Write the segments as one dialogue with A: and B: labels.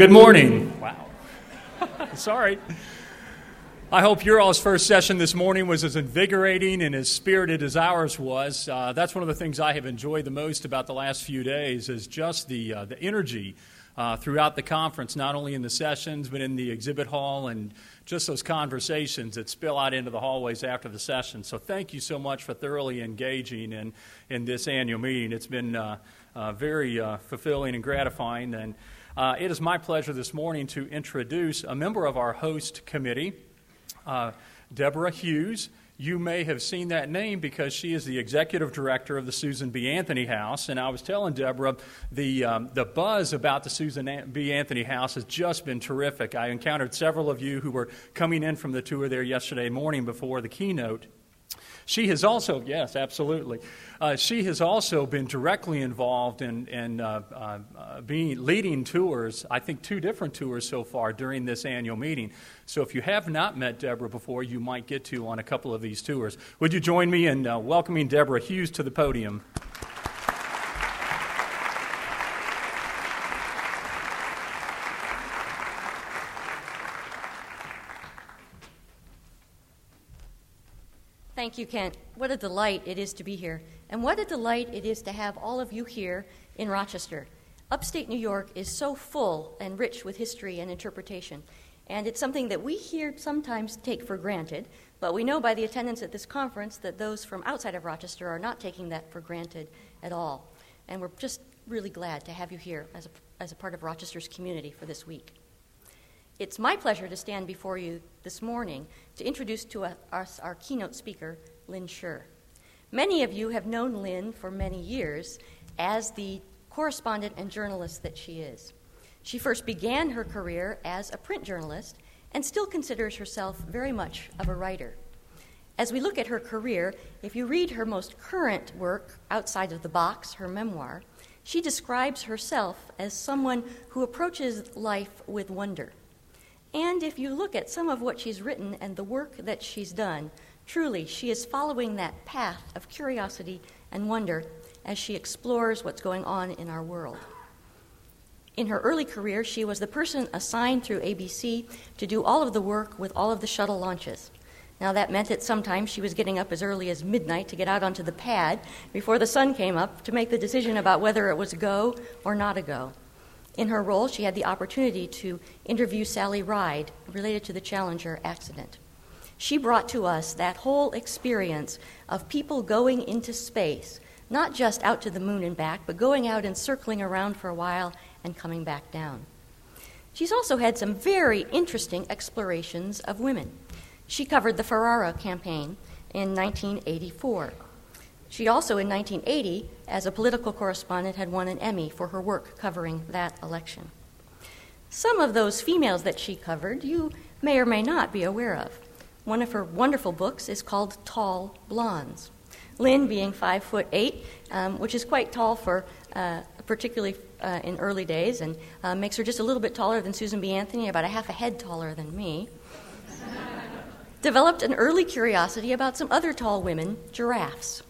A: Good morning. Wow. Sorry. I hope your all's first session this morning was as invigorating and as spirited as ours was. Uh, that's one of the things I have enjoyed the most about the last few days is just the, uh, the energy uh, throughout the conference, not only in the sessions, but in the exhibit hall and just those conversations that spill out into the hallways after the session. So thank you so much for thoroughly engaging in, in this annual meeting. It's been uh, uh, very uh, fulfilling and gratifying. And uh, it is my pleasure this morning to introduce a member of our host committee, uh, Deborah Hughes. You may have seen that name because she is the executive director of the Susan B. Anthony House. And I was telling Deborah the, um, the buzz about the Susan B. Anthony House has just been terrific. I encountered several of you who were coming in from the tour there yesterday morning before the keynote. She has also, yes, absolutely. Uh, she has also been directly involved in, in uh, uh, uh, being, leading tours, I think two different tours so far during this annual meeting. So if you have not met Deborah before, you might get to on a couple of these tours. Would you join me in uh, welcoming Deborah Hughes to the podium?
B: Thank you, Kent. What a delight it is to be here. And what a delight it is to have all of you here in Rochester. Upstate New York is so full and rich with history and interpretation. And it's something that we here sometimes take for granted, but we know by the attendance at this conference that those from outside of Rochester are not taking that for granted at all. And we're just really glad to have you here as a, as a part of Rochester's community for this week. It's my pleasure to stand before you this morning to introduce to us our keynote speaker, Lynn Sherr. Many of you have known Lynn for many years as the correspondent and journalist that she is. She first began her career as a print journalist and still considers herself very much of a writer. As we look at her career, if you read her most current work, Outside of the Box, her memoir, she describes herself as someone who approaches life with wonder. And if you look at some of what she's written and the work that she's done, truly she is following that path of curiosity and wonder as she explores what's going on in our world. In her early career, she was the person assigned through ABC to do all of the work with all of the shuttle launches. Now, that meant that sometimes she was getting up as early as midnight to get out onto the pad before the sun came up to make the decision about whether it was a go or not a go. In her role, she had the opportunity to interview Sally Ride related to the Challenger accident. She brought to us that whole experience of people going into space, not just out to the moon and back, but going out and circling around for a while and coming back down. She's also had some very interesting explorations of women. She covered the Ferraro campaign in 1984. She also, in 1980, as a political correspondent, had won an Emmy for her work covering that election. Some of those females that she covered you may or may not be aware of. One of her wonderful books is called Tall Blondes. Lynn being five foot eight, um, which is quite tall for uh, particularly uh, in early days, and uh, makes her just a little bit taller than Susan B. Anthony, about a half a head taller than me. developed an early curiosity about some other tall women, giraffes.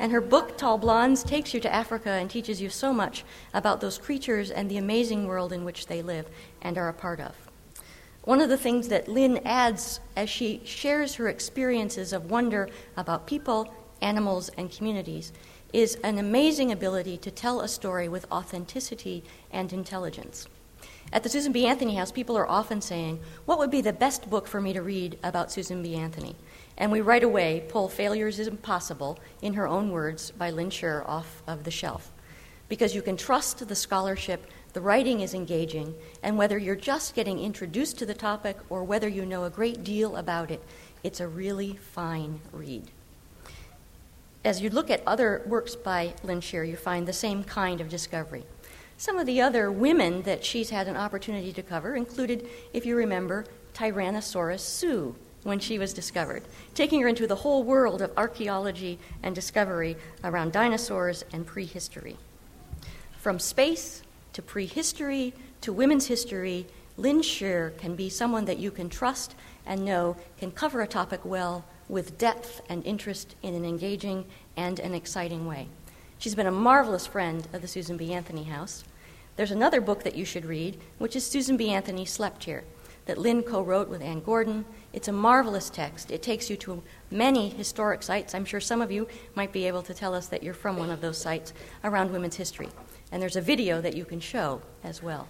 B: And her book, Tall Blondes, takes you to Africa and teaches you so much about those creatures and the amazing world in which they live and are a part of. One of the things that Lynn adds as she shares her experiences of wonder about people, animals, and communities is an amazing ability to tell a story with authenticity and intelligence. At the Susan B. Anthony House, people are often saying, What would be the best book for me to read about Susan B. Anthony? And we right away pull Failures is Impossible, in her own words, by Lynn Sherr off of the shelf. Because you can trust the scholarship, the writing is engaging, and whether you're just getting introduced to the topic or whether you know a great deal about it, it's a really fine read. As you look at other works by Lynn Sherr, you find the same kind of discovery. Some of the other women that she's had an opportunity to cover included, if you remember, Tyrannosaurus Sue, when she was discovered, taking her into the whole world of archaeology and discovery around dinosaurs and prehistory. From space to prehistory to women's history, Lynn Sherr can be someone that you can trust and know can cover a topic well with depth and interest in an engaging and an exciting way. She's been a marvelous friend of the Susan B. Anthony House. There's another book that you should read, which is Susan B. Anthony Slept Here, that Lynn co wrote with Anne Gordon. It's a marvelous text. It takes you to many historic sites. I'm sure some of you might be able to tell us that you're from one of those sites around women's history. And there's a video that you can show as well.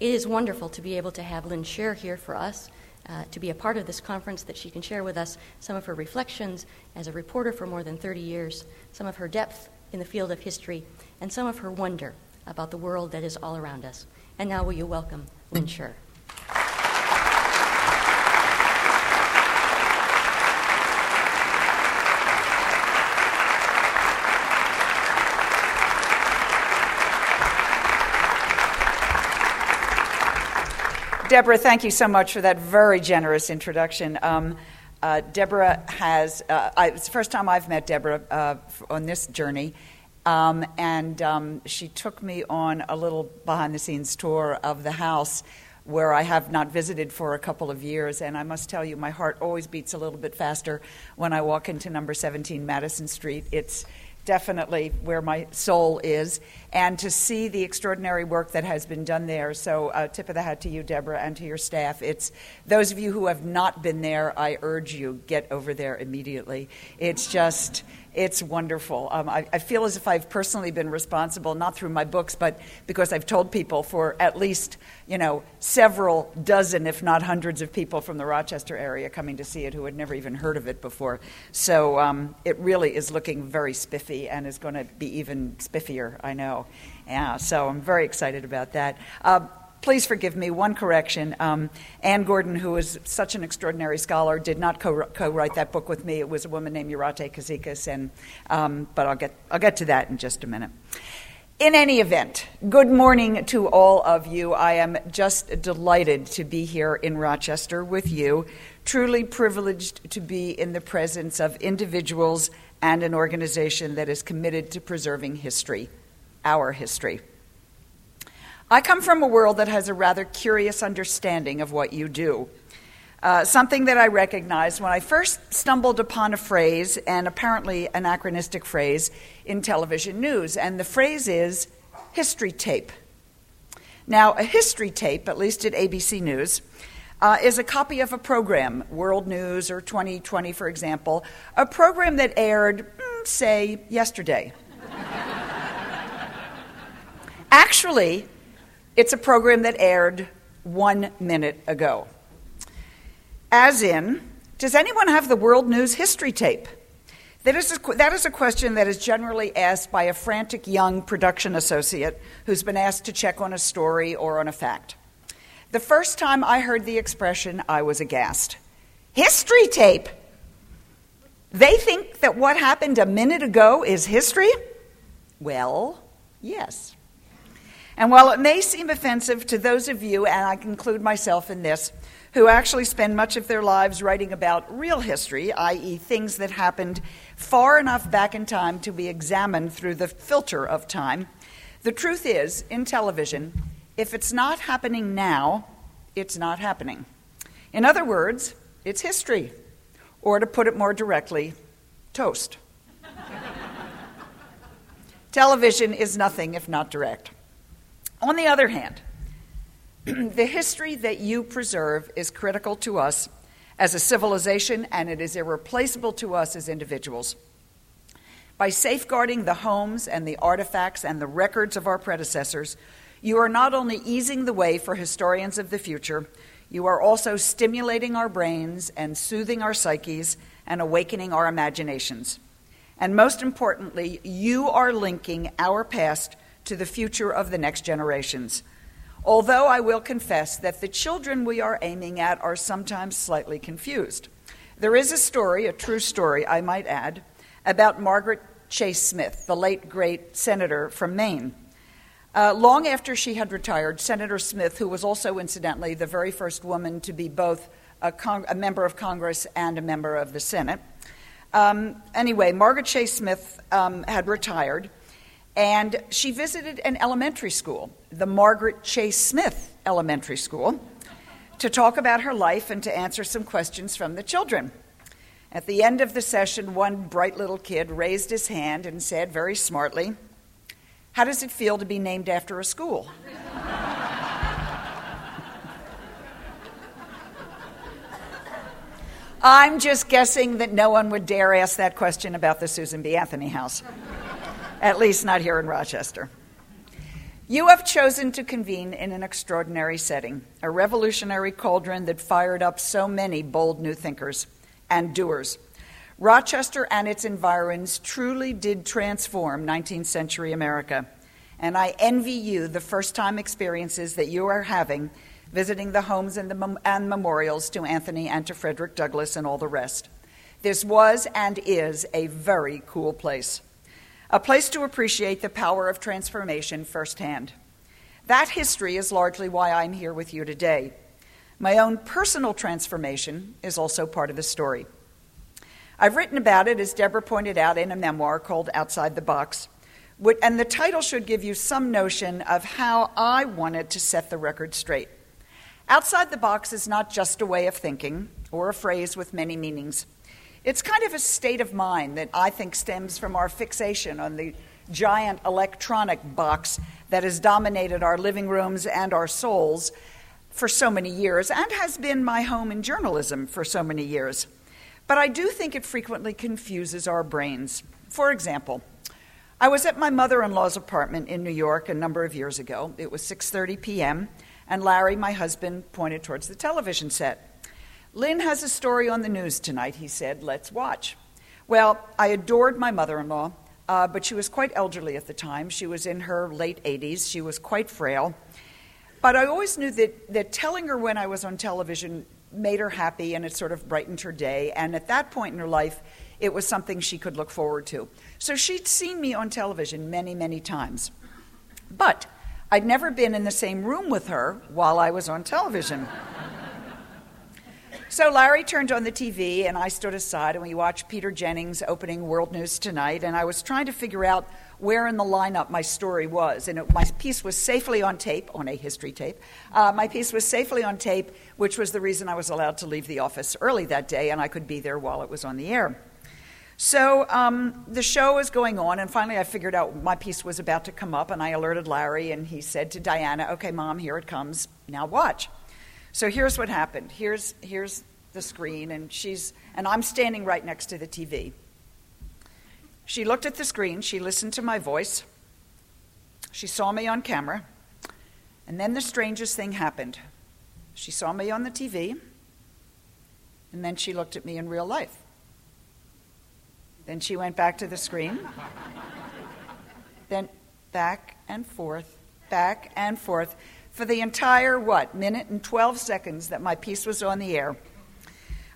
B: It is wonderful to be able to have Lynn Sherr here for us, uh, to be a part of this conference, that she can share with us some of her reflections as a reporter for more than 30 years, some of her depth in the field of history, and some of her wonder about the world that is all around us. And now, will you welcome Lynn Sherr?
C: Deborah, thank you so much for that very generous introduction. Um, uh, Deborah has, uh, I, it's the first time I've met Deborah uh, on this journey, um, and um, she took me on a little behind the scenes tour of the house where I have not visited for a couple of years. And I must tell you, my heart always beats a little bit faster when I walk into number 17 Madison Street. It's definitely where my soul is, and to see the extraordinary work that has been done there. So, uh, tip of the hat to you, Deborah, and to your staff. It's those of you who have not been there. I urge you get over there immediately. It's just it's wonderful. Um, I, I, feel as if I've personally been responsible, not through my books, but because I've told people for at least, you know, several dozen, if not hundreds of people from the Rochester area coming to see it who had never even heard of it before. So um, it really is looking very spiffy and is going to be even spiffier, I know. Yeah, so I'm very excited about that. Uh, please forgive me, one correction. Um, Anne Gordon, who is such an extraordinary scholar, did not co write that book with me. It was a woman named Jurate Kazickas, and, um, but I'll get, I'll get to that in just a minute. In any event, good morning to all of you. I am just delighted to be here in Rochester with you, truly privileged to be in the presence of individuals and an organization that is committed to preserving history, our history. I come from a world that has a rather curious understanding of what you do. Uh, something that I recognized when I first stumbled upon a phrase, and apparently anachronistic phrase, in television news. And the phrase is history tape. Now, a history tape, at least at ABC News, uh, is a copy of a program, World News or 20/20, for example, a program that aired, mm, say, yesterday. Actually, it's a program that aired one minute ago. As in, does anyone have the World News history tape? That is, a, that is a question that is generally asked by a frantic young production associate who's been asked to check on a story or on a fact. The first time I heard the expression, I was aghast. History tape! They think that what happened a minute ago is history? Well, yes. And while it may seem offensive to those of you, and I include myself in this, who actually spend much of their lives writing about real history, i.e., things that happened far enough back in time to be examined through the filter of time, the truth is, in television, if it's not happening now, it's not happening. In other words, it's history. Or to put it more directly, toast. Television is nothing if not direct. On the other hand, the history that you preserve is critical to us as a civilization and it is irreplaceable to us as individuals. By safeguarding the homes and the artifacts and the records of our predecessors, you are not only easing the way for historians of the future, you are also stimulating our brains and soothing our psyches and awakening our imaginations. And most importantly, you are linking our past to the future of the next generations. Although I will confess that the children we are aiming at are sometimes slightly confused. There is a story, a true story, I might add, about Margaret Chase Smith, the late great senator from Maine. Uh, long after she had retired, Senator Smith, who was also incidentally the very first woman to be both a, con- a member of Congress and a member of the Senate, um, anyway, Margaret Chase Smith um, had retired and she visited an elementary school, the Margaret Chase Smith Elementary School, to talk about her life and to answer some questions from the children. At the end of the session, one bright little kid raised his hand and said very smartly, How does it feel to be named after a school? I'm just guessing that no one would dare ask that question about the Susan B. Anthony House, at least not here in Rochester. You have chosen to convene in an extraordinary setting, a revolutionary cauldron that fired up so many bold new thinkers and doers. Rochester and its environs truly did transform 19th century America, and I envy you the first time experiences that you are having visiting the homes and, the mem- and memorials to Anthony and to Frederick Douglass and all the rest. This was and is a very cool place, a place to appreciate the power of transformation firsthand. That history is largely why I'm here with you today. My own personal transformation is also part of the story. I've written about it, as Deborah pointed out, in a memoir called Outside the Box. And the title should give you some notion of how I wanted to set the record straight. Outside the box is not just a way of thinking or a phrase with many meanings. It's kind of a state of mind that I think stems from our fixation on the giant electronic box that has dominated our living rooms and our souls for so many years and has been my home in journalism for so many years. But I do think it frequently confuses our brains. For example, I was at my mother-in-law's apartment in New York a number of years ago. It was 6:30 p.m and Larry, my husband, pointed towards the television set. Lynn has a story on the news tonight, he said. Let's watch. Well, I adored my mother in law, uh, but she was quite elderly at the time. She was in her late 80s, she was quite frail. But I always knew that, that telling her when I was on television made her happy and it sort of brightened her day. And at that point in her life, it was something she could look forward to. So she'd seen me on television many, many times. But I'd never been in the same room with her while I was on television. So Larry turned on the TV, and I stood aside, and we watched Peter Jennings opening World News Tonight, and I was trying to figure out where in the lineup my story was. And it, my piece was safely on tape, on a history tape. Uh, my piece was safely on tape, which was the reason I was allowed to leave the office early that day, and I could be there while it was on the air. So um, the show was going on, and finally I figured out my piece was about to come up, and I alerted Larry, and he said to Diana, Okay, mom, here it comes. Now watch. So here's what happened. Here's, here's the screen, and, she's, and I'm standing right next to the TV. She looked at the screen, she listened to my voice, she saw me on camera, and then the strangest thing happened. She saw me on the TV, and then she looked at me in real life. Then she went back to the screen. then back and forth, back and forth for the entire, what, minute and 12 seconds that my piece was on the air.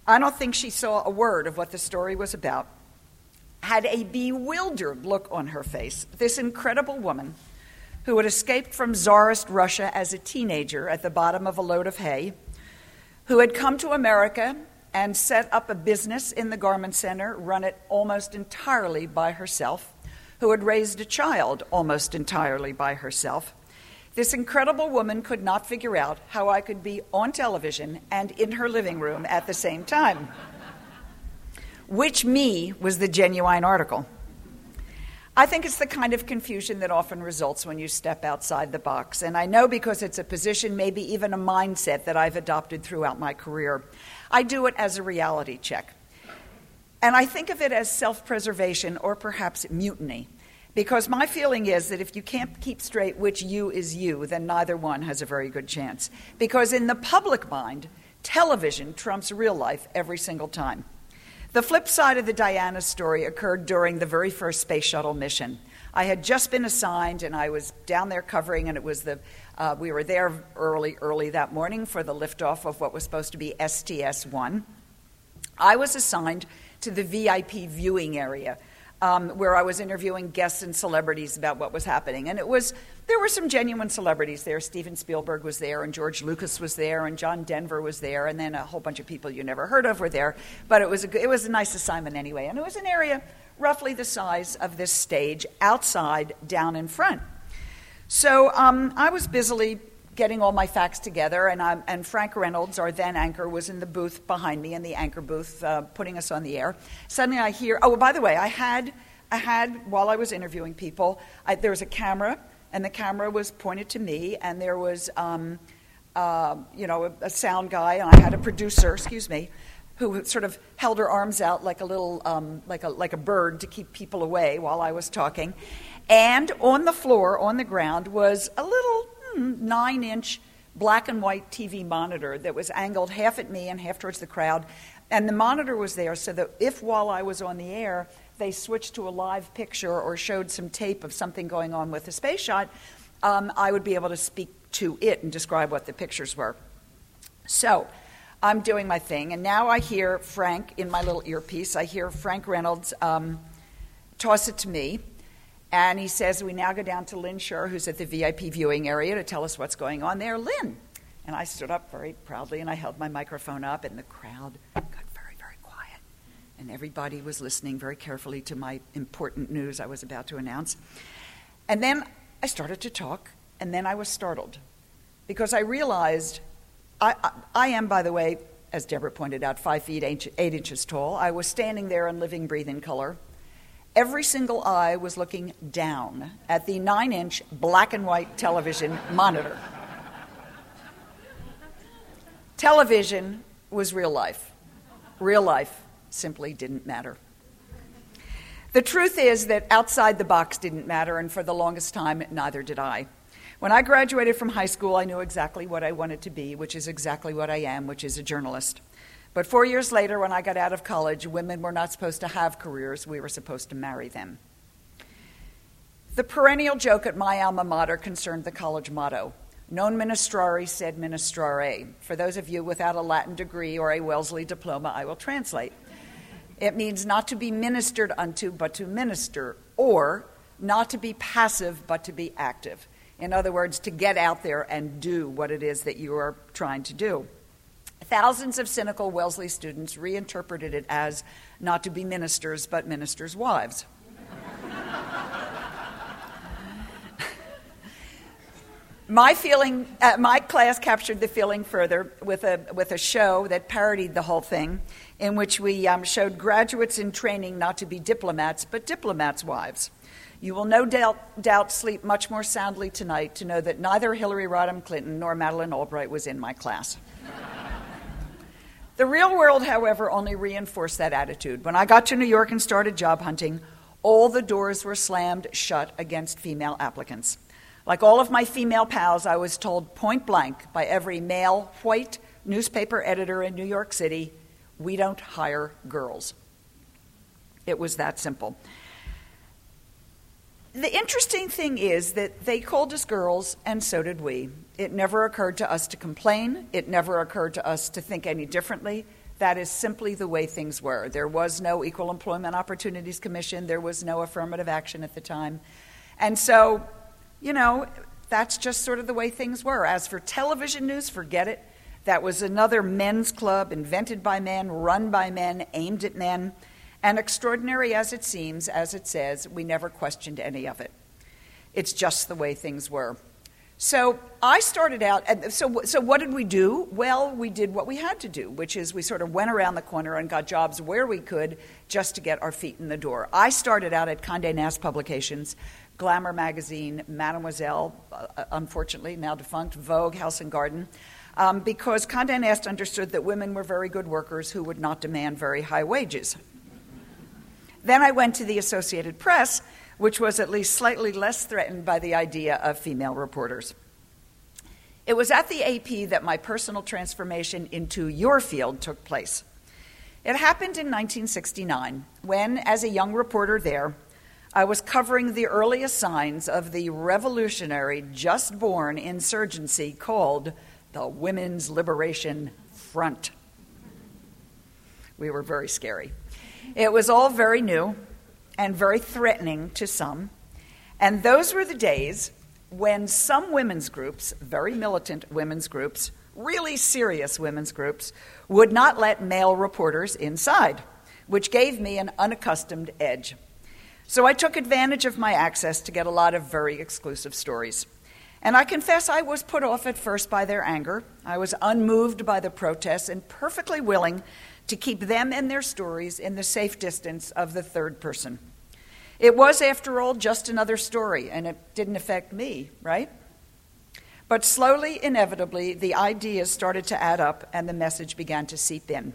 C: I don't think she saw a word of what the story was about. Had a bewildered look on her face. This incredible woman, who had escaped from Tsarist Russia as a teenager at the bottom of a load of hay, who had come to America and set up a business in the Garment Center, run it almost entirely by herself, who had raised a child almost entirely by herself. This incredible woman could not figure out how I could be on television and in her living room at the same time. Which me was the genuine article. I think it's the kind of confusion that often results when you step outside the box. And I know because it's a position, maybe even a mindset that I've adopted throughout my career. I do it as a reality check. And I think of it as self preservation or perhaps mutiny. Because my feeling is that if you can't keep straight which you is you, then neither one has a very good chance. Because in the public mind, television trumps real life every single time. The flip side of the Diana story occurred during the very first space shuttle mission. I had just been assigned, and I was down there covering, and it was the uh, we were there early, early that morning for the liftoff of what was supposed to be STS 1. I was assigned to the VIP viewing area. Um, where I was interviewing guests and celebrities about what was happening. And it was, there were some genuine celebrities there. Steven Spielberg was there, and George Lucas was there, and John Denver was there, and then a whole bunch of people you never heard of were there. But it was a, it was a nice assignment anyway. And it was an area roughly the size of this stage outside, down in front. So um, I was busily getting all my facts together, and, I'm, and, Frank Reynolds, our then anchor, was in the booth behind me, in the anchor booth, uh, putting us on the air. Suddenly I hear, oh, by the way, I had I had, while I was interviewing people, I, there was a camera, and the camera was pointed to me, and there was, um, uh, you know, a, a, sound guy, and I had a producer, excuse me, who sort of held her arms out like a little, um, like a like a bird to keep people away while I was talking, and on the floor, on the ground, was a little hmm, nine-inch black and white TV monitor that was angled half at me and half towards the crowd. And the monitor was there so that if while I was on the air, they switched to a live picture or showed some tape of something going on with the space shot, um, I would be able to speak to it and describe what the pictures were. So I'm doing my thing, and now I hear Frank in my little earpiece. I hear Frank Reynolds um, toss it to me. And he says, We now go down to Lynn Sherr, who's at the VIP viewing area, to tell us what's going on there. Lynn. And I stood up very proudly and I held my microphone up, and the crowd got very, very quiet. And everybody was listening very carefully to my important news I was about to announce. And then I started to talk, and then I was startled because I realized I, I, I am, by the way, as Deborah pointed out, five feet eight, eight inches tall. I was standing there in living, breathing color. Every single eye was looking down at the nine inch black and white television monitor. Television was real life. Real life simply didn't matter. The truth is that outside the box didn't matter, and for the longest time, neither did I. When I graduated from high school, I knew exactly what I wanted to be, which is exactly what I am, which is a journalist. But four years later, when I got out of college, women were not supposed to have careers, we were supposed to marry them. The perennial joke at my alma mater concerned the college motto Non ministrari sed ministrare. For those of you without a Latin degree or a Wellesley diploma, I will translate. It means not to be ministered unto, but to minister, or not to be passive, but to be active. In other words, to get out there and do what it is that you are trying to do. Thousands of cynical Wellesley students reinterpreted it as not to be ministers, but ministers' wives. my feeling, uh, my class captured the feeling further with a, with a show that parodied the whole thing, in which we um, showed graduates in training not to be diplomats, but diplomats' wives. You will no doubt, doubt sleep much more soundly tonight to know that neither Hillary Rodham Clinton nor Madeleine Albright was in my class. The real world, however, only reinforced that attitude. When I got to New York and started job hunting, all the doors were slammed shut against female applicants. Like all of my female pals, I was told point blank by every male white newspaper editor in New York City we don't hire girls. It was that simple. The interesting thing is that they called us girls, and so did we. It never occurred to us to complain. It never occurred to us to think any differently. That is simply the way things were. There was no Equal Employment Opportunities Commission, there was no affirmative action at the time. And so, you know, that's just sort of the way things were. As for television news, forget it. That was another men's club invented by men, run by men, aimed at men. And extraordinary as it seems, as it says, we never questioned any of it. It's just the way things were. So I started out, so, so what did we do? Well, we did what we had to do, which is we sort of went around the corner and got jobs where we could just to get our feet in the door. I started out at Condé Nast Publications, Glamour Magazine, Mademoiselle, uh, unfortunately now defunct, Vogue, House and Garden, um, because Condé Nast understood that women were very good workers who would not demand very high wages. Then I went to the Associated Press, which was at least slightly less threatened by the idea of female reporters. It was at the AP that my personal transformation into your field took place. It happened in 1969 when, as a young reporter there, I was covering the earliest signs of the revolutionary, just born insurgency called the Women's Liberation Front. We were very scary. It was all very new and very threatening to some. And those were the days when some women's groups, very militant women's groups, really serious women's groups, would not let male reporters inside, which gave me an unaccustomed edge. So I took advantage of my access to get a lot of very exclusive stories. And I confess I was put off at first by their anger. I was unmoved by the protests and perfectly willing to keep them and their stories in the safe distance of the third person. It was, after all, just another story, and it didn't affect me, right? But slowly, inevitably, the ideas started to add up and the message began to seep in.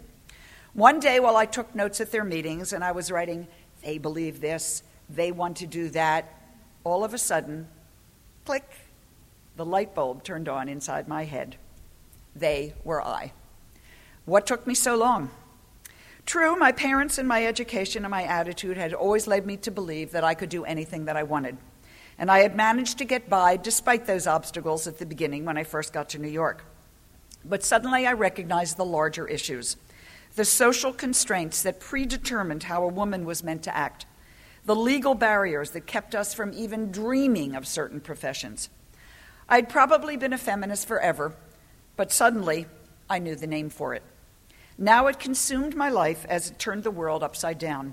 C: One day, while I took notes at their meetings and I was writing, they believe this, they want to do that, all of a sudden, click, the light bulb turned on inside my head. They were I. What took me so long? True, my parents and my education and my attitude had always led me to believe that I could do anything that I wanted. And I had managed to get by despite those obstacles at the beginning when I first got to New York. But suddenly I recognized the larger issues the social constraints that predetermined how a woman was meant to act, the legal barriers that kept us from even dreaming of certain professions. I'd probably been a feminist forever, but suddenly I knew the name for it. Now it consumed my life as it turned the world upside down.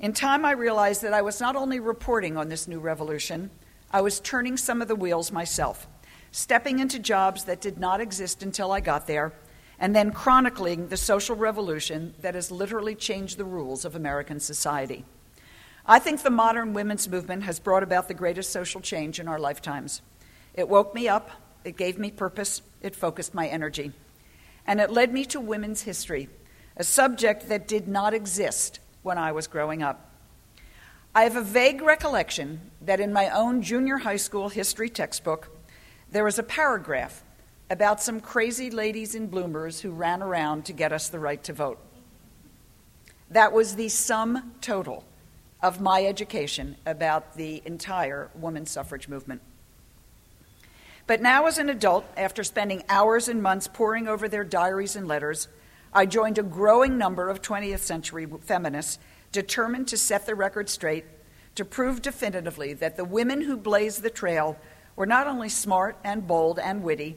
C: In time, I realized that I was not only reporting on this new revolution, I was turning some of the wheels myself, stepping into jobs that did not exist until I got there, and then chronicling the social revolution that has literally changed the rules of American society. I think the modern women's movement has brought about the greatest social change in our lifetimes. It woke me up, it gave me purpose, it focused my energy. And it led me to women's history, a subject that did not exist when I was growing up. I have a vague recollection that in my own junior high school history textbook, there was a paragraph about some crazy ladies in bloomers who ran around to get us the right to vote. That was the sum total of my education about the entire women's suffrage movement. But now, as an adult, after spending hours and months poring over their diaries and letters, I joined a growing number of 20th century feminists determined to set the record straight, to prove definitively that the women who blazed the trail were not only smart and bold and witty,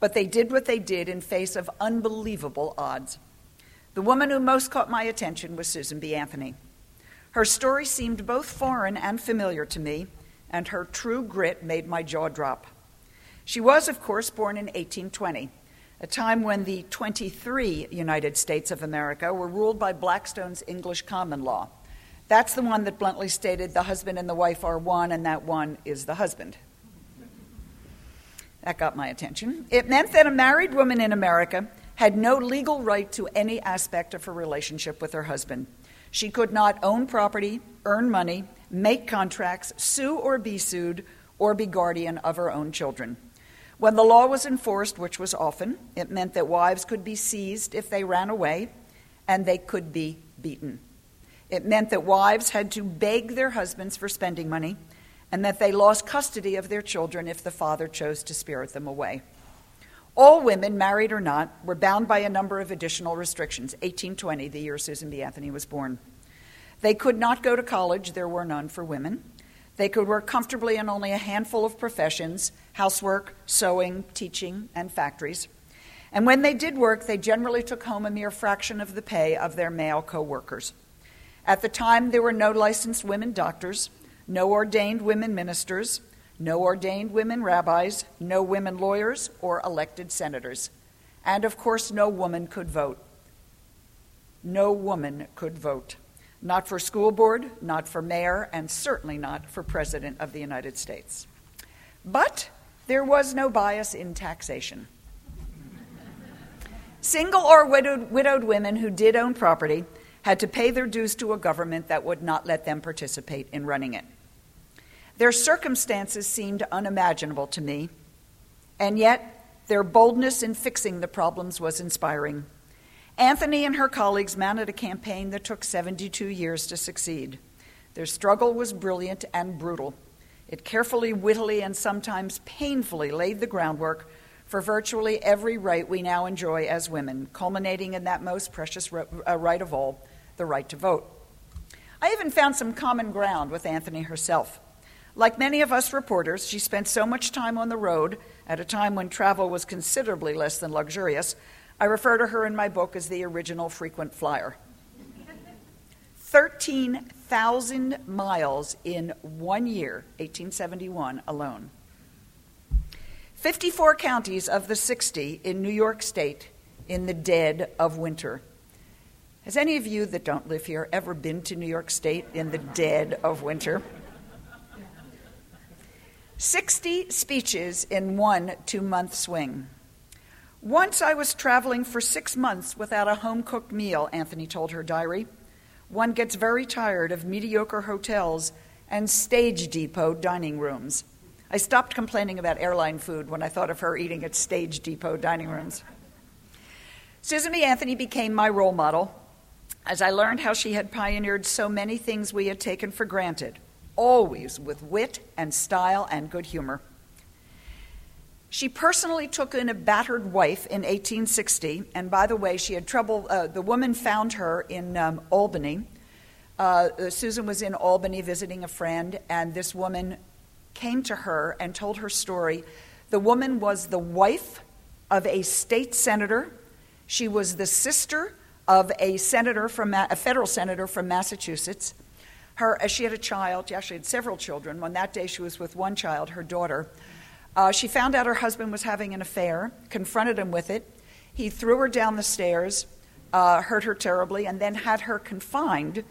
C: but they did what they did in face of unbelievable odds. The woman who most caught my attention was Susan B. Anthony. Her story seemed both foreign and familiar to me, and her true grit made my jaw drop. She was, of course, born in 1820, a time when the 23 United States of America were ruled by Blackstone's English common law. That's the one that bluntly stated the husband and the wife are one, and that one is the husband. That got my attention. It meant that a married woman in America had no legal right to any aspect of her relationship with her husband. She could not own property, earn money, make contracts, sue or be sued, or be guardian of her own children. When the law was enforced, which was often, it meant that wives could be seized if they ran away, and they could be beaten. It meant that wives had to beg their husbands for spending money and that they lost custody of their children if the father chose to spirit them away. All women, married or not, were bound by a number of additional restrictions. 1820, the year Susan B. Anthony was born. They could not go to college, there were none for women. They could work comfortably in only a handful of professions housework, sewing, teaching, and factories. And when they did work, they generally took home a mere fraction of the pay of their male co workers. At the time, there were no licensed women doctors, no ordained women ministers, no ordained women rabbis, no women lawyers or elected senators. And of course, no woman could vote. No woman could vote. Not for school board, not for mayor, and certainly not for president of the United States. But there was no bias in taxation. Single or widowed, widowed, women who did own property had to pay their dues to a government that would not let them participate in running it. Their circumstances seemed unimaginable to me, and yet their boldness in fixing the problems was inspiring. Anthony and her colleagues mounted a campaign that took 72 years to succeed. Their struggle was brilliant and brutal. It carefully, wittily, and sometimes painfully laid the groundwork for virtually every right we now enjoy as women, culminating in that most precious uh, right of all, the right to vote. I even found some common ground with Anthony herself. Like many of us reporters, she spent so much time on the road at a time when travel was considerably less than luxurious. I refer to her in my book as the original frequent flyer. 13,000 miles in one year, 1871 alone. 54 counties of the 60 in New York State in the dead of winter. Has any of you that don't live here ever been to New York State in the dead of winter? 60 speeches in one two month swing. Once I was traveling for six months without a home cooked meal, Anthony told her diary. One gets very tired of mediocre hotels and stage depot dining rooms. I stopped complaining about airline food when I thought of her eating at stage depot dining rooms. Susan B. Anthony became my role model as I learned how she had pioneered so many things we had taken for granted, always with wit and style and good humor. She personally took in a battered wife in 1860, and by the way, she had trouble. Uh, the woman found her in um, Albany. Uh, Susan was in Albany visiting a friend, and this woman came to her and told her story. The woman was the wife of a state senator. She was the sister of a senator from a federal senator from Massachusetts. Her, she had a child. She actually had several children. On that day, she was with one child, her daughter. Uh, she found out her husband was having an affair, confronted him with it. He threw her down the stairs, uh, hurt her terribly, and then had her confined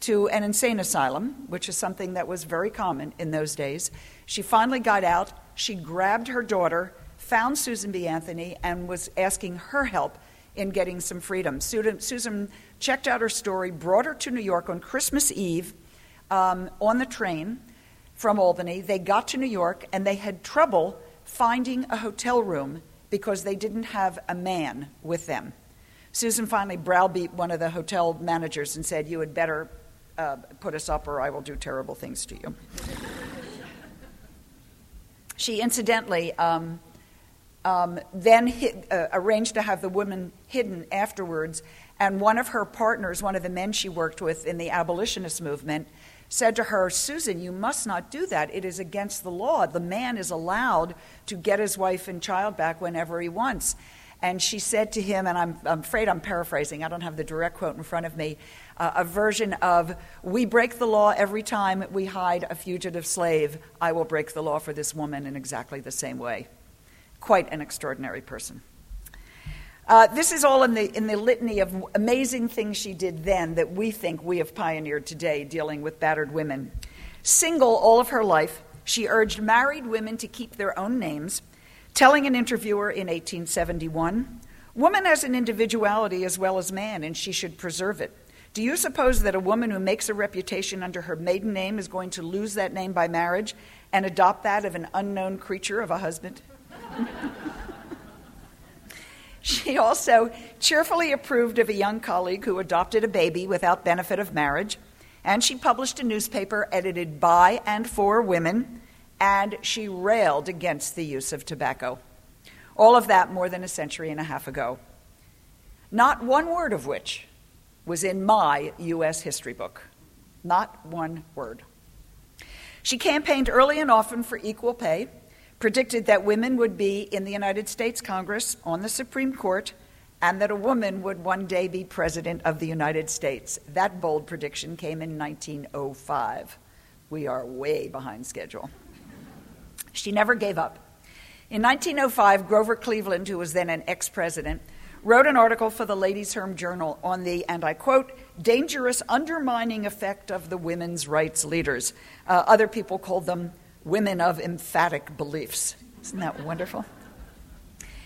C: to an insane asylum, which is something that was very common in those days. She finally got out. She grabbed her daughter, found Susan B. Anthony, and was asking her help in getting some freedom. Susan, checked out her story, brought her to New York on Christmas Eve um, on the train from Albany. They got to New York and they had trouble finding a hotel room because they didn't have a man with them. Susan finally browbeat one of the hotel managers and said, You had better uh, put us up or I will do terrible things to you. she incidentally um, um, then uh, arranged to have the woman hidden afterwards, and one of her partners, one of the men she worked with in the abolitionist movement, said to her, Susan, you must not do that. It is against the law. The man is allowed to get his wife and child back whenever he wants. And she said to him, and I'm, I'm afraid I'm paraphrasing, I don't have the direct quote in front of me, uh, a version of, We break the law every time we hide a fugitive slave. I will break the law for this woman in exactly the same way. Quite an extraordinary person. Uh, this is all in the, in the litany of amazing things she did then that we think we have pioneered today dealing with battered women. Single all of her life, she urged married women to keep their own names, telling an interviewer in 1871 Woman has an individuality as well as man, and she should preserve it. Do you suppose that a woman who makes a reputation under her maiden name is going to lose that name by marriage and adopt that of an unknown creature of a husband? She also cheerfully approved of a young colleague who adopted a baby without benefit of marriage, and she published a newspaper edited by and for women, and she railed against the use of tobacco. All of that more than a century and a half ago. Not one word of which was in my U.S. history book. Not one word. She campaigned early and often for equal pay predicted that women would be in the United States Congress, on the Supreme Court, and that a woman would one day be President of the United States. That bold prediction came in 1905. We are way behind schedule. She never gave up. In 1905, Grover Cleveland, who was then an ex president, wrote an article for the Ladies' Home Journal on the, and I quote, dangerous undermining effect of the women's rights leaders. Uh, other people called them women of emphatic beliefs. Isn't that wonderful?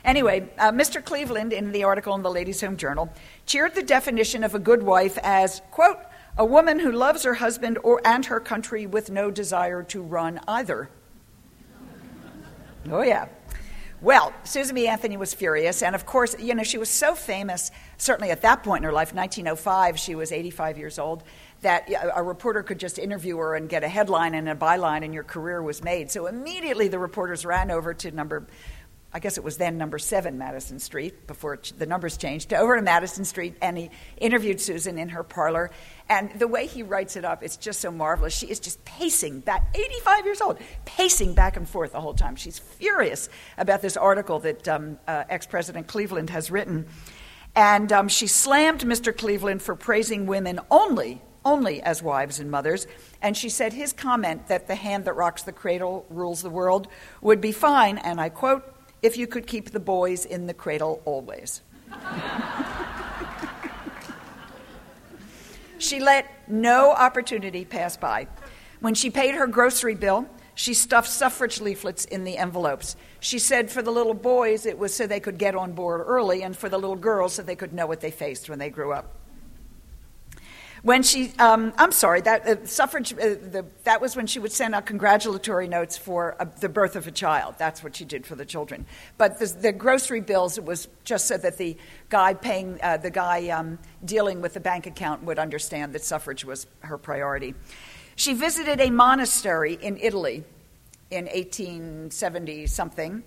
C: Anyway, uh, Mr. Cleveland, in the article in the Ladies' Home Journal, cheered the definition of a good wife as, quote, a woman who loves her husband or, and her country with no desire to run either. Oh, yeah. Well, Susan B. Anthony was furious, and of course, you know, she was so famous, certainly at that point in her life, 1905, she was 85 years old, that a reporter could just interview her and get a headline and a byline, and your career was made. So immediately the reporters ran over to number, I guess it was then number seven Madison Street, before the numbers changed, over to Madison Street, and he interviewed Susan in her parlor. And the way he writes it up, it's just so marvelous. She is just pacing back, 85 years old, pacing back and forth the whole time. She's furious about this article that um, uh, ex President Cleveland has written. And um, she slammed Mr. Cleveland for praising women only only as wives and mothers. And she said his comment that the hand that rocks the cradle rules the world would be fine, and I quote, if you could keep the boys in the cradle always. She let no opportunity pass by. When she paid her grocery bill, she stuffed suffrage leaflets in the envelopes. She said for the little boys, it was so they could get on board early, and for the little girls, so they could know what they faced when they grew up. When she, um, I'm sorry, that uh, suffrage, uh, the, that was when she would send out congratulatory notes for uh, the birth of a child. That's what she did for the children. But the, the grocery bills, it was just so that the guy paying, uh, the guy um, dealing with the bank account would understand that suffrage was her priority. She visited a monastery in Italy in 1870 something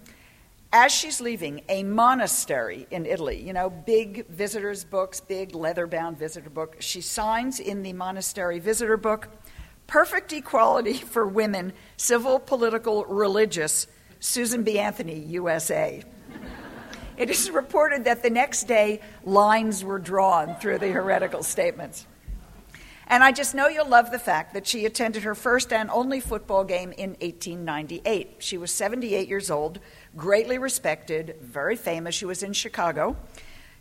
C: as she's leaving, a monastery in Italy, you know, big visitors' books, big leather bound visitor book, she signs in the monastery visitor book perfect equality for women, civil, political, religious, Susan B. Anthony, USA. it is reported that the next day lines were drawn through the heretical statements. And I just know you'll love the fact that she attended her first and only football game in 1898. She was 78 years old greatly respected, very famous. She was in Chicago.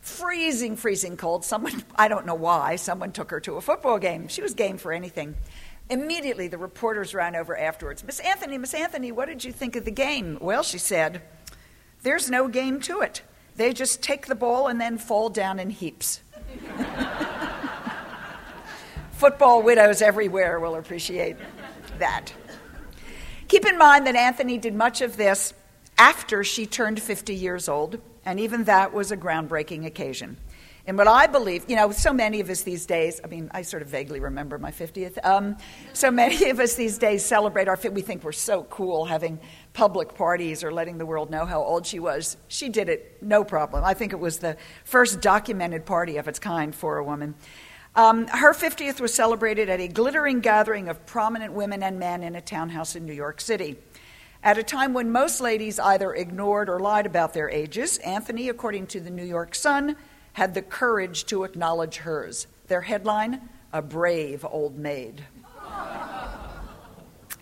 C: Freezing, freezing cold. Someone, I don't know why, someone took her to a football game. She was game for anything. Immediately, the reporters ran over afterwards. Miss Anthony, Miss Anthony, what did you think of the game? Well, she said, there's no game to it. They just take the ball and then fall down in heaps. Football widows everywhere will appreciate that. Keep in mind that Anthony did much of this after she turned 50 years old, and even that was a groundbreaking occasion. And what I believe, you know, so many of us these days, I mean, I sort of vaguely remember my 50th. Um, so many of us these days celebrate our, 50th. we think we're so cool having public parties or letting the world know how old she was. She did it no problem. I think it was the first documented party of its kind for a woman. Um, her 50th was celebrated at a glittering gathering of prominent women and men in a townhouse in New York City. At a time when most ladies either ignored or lied about their ages, Anthony, according to the New York Sun, had the courage to acknowledge hers. Their headline A Brave Old Maid.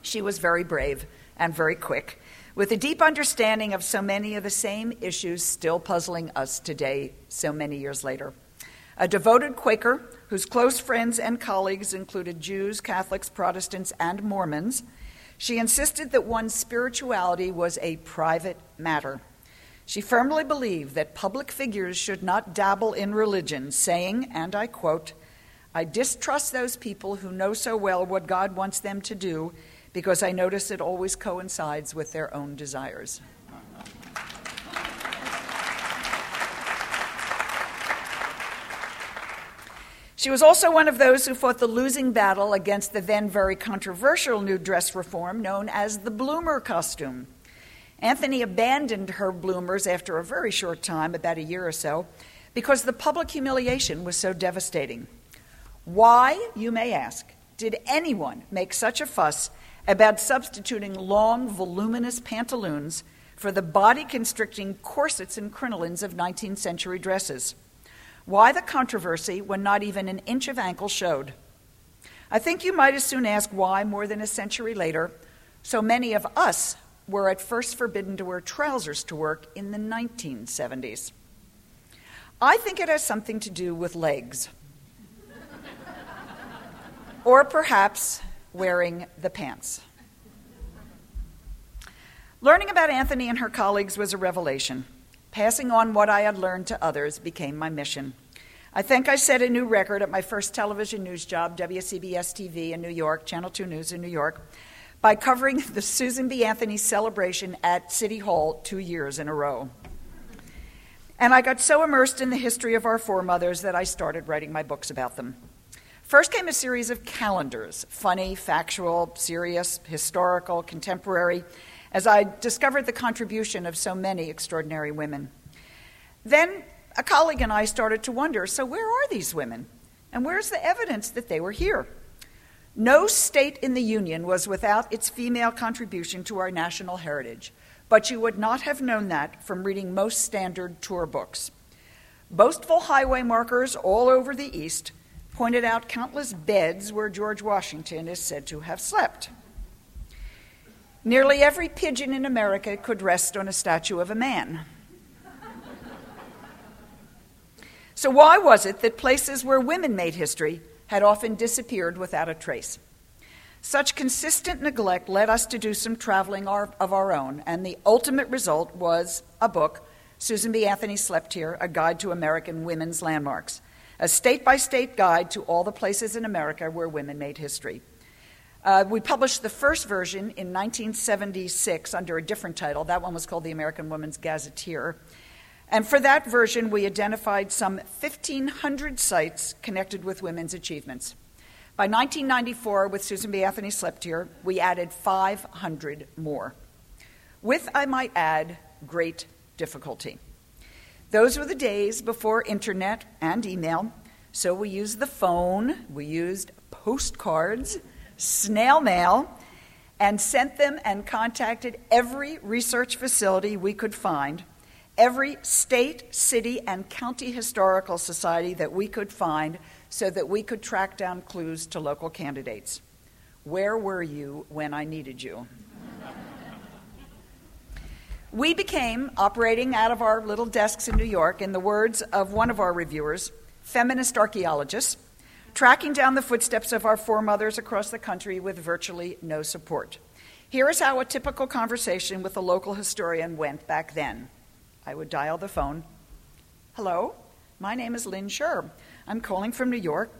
C: she was very brave and very quick, with a deep understanding of so many of the same issues still puzzling us today, so many years later. A devoted Quaker whose close friends and colleagues included Jews, Catholics, Protestants, and Mormons she insisted that one's spirituality was a private matter. She firmly believed that public figures should not dabble in religion, saying, and I quote, I distrust those people who know so well what God wants them to do because I notice it always coincides with their own desires. She was also one of those who fought the losing battle against the then very controversial new dress reform known as the bloomer costume. Anthony abandoned her bloomers after a very short time, about a year or so, because the public humiliation was so devastating. Why, you may ask, did anyone make such a fuss about substituting long, voluminous pantaloons for the body constricting corsets and crinolines of 19th century dresses? Why the controversy when not even an inch of ankle showed? I think you might as soon ask why, more than a century later, so many of us were at first forbidden to wear trousers to work in the 1970s. I think it has something to do with legs. or perhaps wearing the pants. Learning about Anthony and her colleagues was a revelation. Passing on what I had learned to others became my mission. I think I set a new record at my first television news job, WCBS TV in New York, Channel 2 News in New York, by covering the Susan B. Anthony celebration at City Hall two years in a row. And I got so immersed in the history of our foremothers that I started writing my books about them. First came a series of calendars funny, factual, serious, historical, contemporary as I discovered the contribution of so many extraordinary women. Then a colleague and I started to wonder so, where are these women? And where's the evidence that they were here? No state in the Union was without its female contribution to our national heritage, but you would not have known that from reading most standard tour books. Boastful highway markers all over the East pointed out countless beds where George Washington is said to have slept. Nearly every pigeon in America could rest on a statue of a man. So, why was it that places where women made history had often disappeared without a trace. Such consistent neglect led us to do some traveling of our own, and the ultimate result was a book, Susan B. Anthony Slept Here A Guide to American Women's Landmarks, a state by state guide to all the places in America where women made history. Uh, we published the first version in 1976 under a different title. That one was called The American Woman's Gazetteer. And for that version, we identified some 1,500 sites connected with women's achievements. By 1994, with Susan B. Anthony Here, we added 500 more. With, I might add, great difficulty. Those were the days before internet and email, so we used the phone, we used postcards, snail mail, and sent them and contacted every research facility we could find, every state, city, and county historical society that we could find so that we could track down clues to local candidates. Where were you when I needed you? we became, operating out of our little desks in New York, in the words of one of our reviewers, feminist archaeologists, tracking down the footsteps of our foremothers across the country with virtually no support. Here is how a typical conversation with a local historian went back then. I would dial the phone. Hello, my name is Lynn Sherr. I'm calling from New York.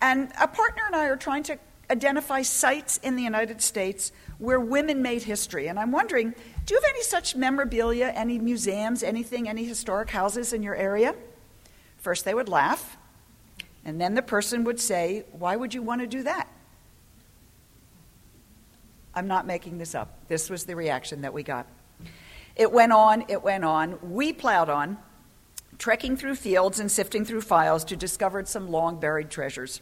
C: And a partner and I are trying to identify sites in the United States where women made history. And I'm wondering do you have any such memorabilia, any museums, anything, any historic houses in your area? First, they would laugh. And then the person would say, Why would you want to do that? I'm not making this up. This was the reaction that we got. It went on, it went on. We plowed on trekking through fields and sifting through files to discover some long buried treasures.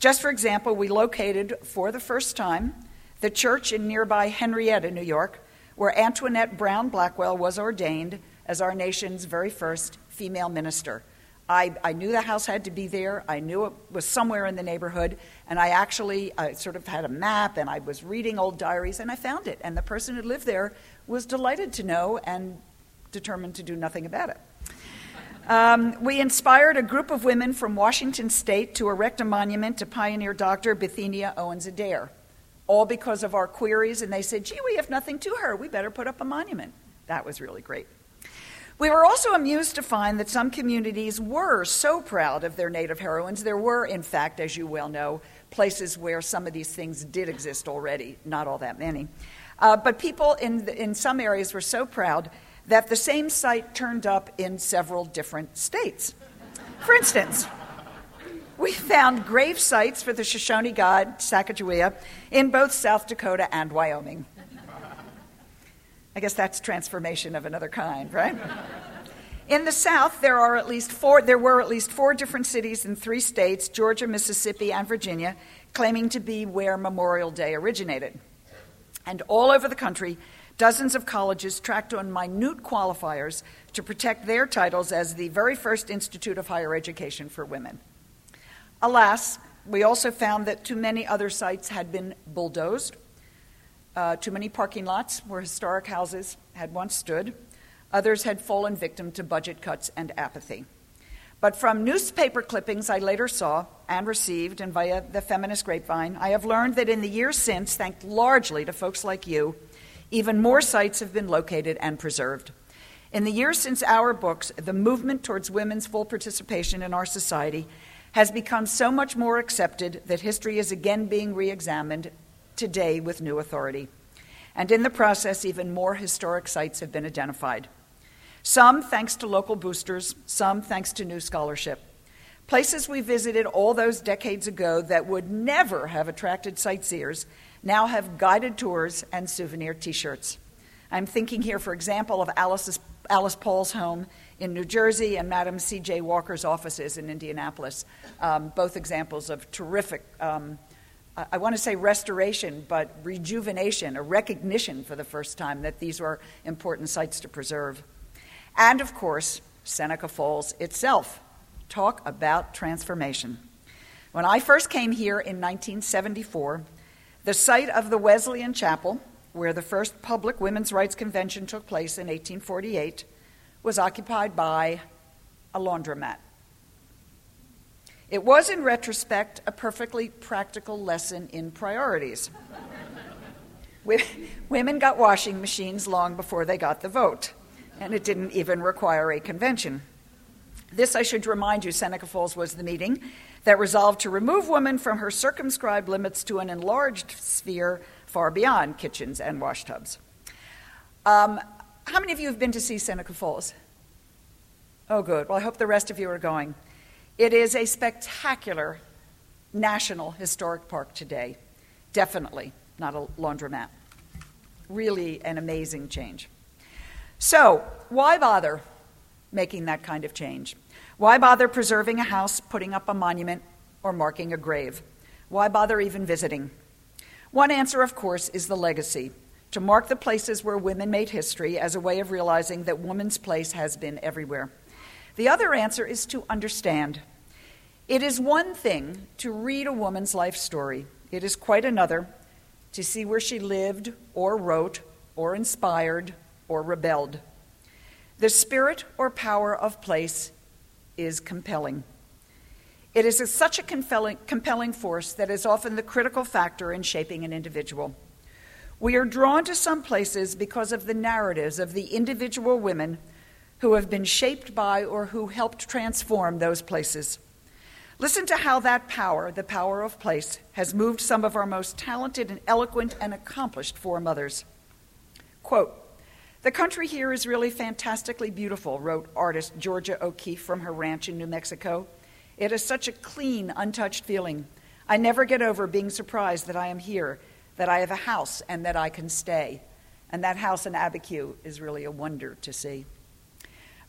C: Just for example, we located for the first time the church in nearby Henrietta, New York, where Antoinette Brown Blackwell was ordained as our nation's very first female minister. I, I, knew the house had to be there. I knew it was somewhere in the neighborhood. And I actually I sort of had a map and I was reading old diaries and I found it. And the person who lived there was delighted to know and determined to do nothing about it. Um, we inspired a group of women from Washington State to erect a monument to pioneer Dr. Bethenia Owens Adair, all because of our queries, and they said, gee, we have nothing to her. We better put up a monument. That was really great. We were also amused to find that some communities were so proud of their native heroines. There were, in fact, as you well know, places where some of these things did exist already, not all that many. Uh, but people in, the, in some areas were so proud that the same site turned up in several different states. For instance, we found grave sites for the Shoshone god Sacagawea in both South Dakota and Wyoming. I guess that's transformation of another kind, right? In the South, there are at least four. There were at least four different cities in three states: Georgia, Mississippi, and Virginia, claiming to be where Memorial Day originated. And all over the country, Dozens of colleges tracked on minute qualifiers to protect their titles as the very first institute of higher education for women. Alas, we also found that too many other sites had been bulldozed. Uh, too many parking lots where historic houses had once stood. Others had fallen victim to budget cuts and apathy. But from newspaper clippings I later saw and received, and via the feminist grapevine, I have learned that in the years since, thanks largely to folks like you, even more sites have been located and preserved. In the years since our books, the movement towards women's full participation in our society has become so much more accepted that history is again being re examined today with new authority. And in the process, even more historic sites have been identified. Some thanks to local boosters, some thanks to new scholarship. Places we visited all those decades ago that would never have attracted sightseers now have guided tours and souvenir t shirts. I'm thinking here, for example, of Alice's, Alice Paul's home in New Jersey and Madam C.J. Walker's offices in Indianapolis, um, both examples of terrific, um, I want to say restoration, but rejuvenation, a recognition for the first time that these were important sites to preserve. And of course, Seneca Falls itself. Talk about transformation. When I first came here in 1974, the site of the Wesleyan Chapel, where the first public women's rights convention took place in 1848, was occupied by a laundromat. It was, in retrospect, a perfectly practical lesson in priorities. Women got washing machines long before they got the vote, and it didn't even require a convention. This, I should remind you, Seneca Falls was the meeting that resolved to remove woman from her circumscribed limits to an enlarged sphere far beyond kitchens and washtubs. Um, how many of you have been to see Seneca Falls? Oh, good. Well, I hope the rest of you are going. It is a spectacular national historic park today. Definitely not a laundromat. Really an amazing change. So, why bother making that kind of change? Why bother preserving a house, putting up a monument, or marking a grave? Why bother even visiting? One answer, of course, is the legacy to mark the places where women made history as a way of realizing that woman's place has been everywhere. The other answer is to understand. It is one thing to read a woman's life story, it is quite another to see where she lived, or wrote, or inspired, or rebelled. The spirit or power of place is compelling. It is a, such a compelling, compelling force that is often the critical factor in shaping an individual. We are drawn to some places because of the narratives of the individual women who have been shaped by or who helped transform those places. Listen to how that power, the power of place, has moved some of our most talented and eloquent and accomplished foremothers. Quote, the country here is really fantastically beautiful, wrote artist Georgia O'Keeffe from her ranch in New Mexico. It is such a clean, untouched feeling. I never get over being surprised that I am here, that I have a house, and that I can stay. And that house in Abiquiu is really a wonder to see.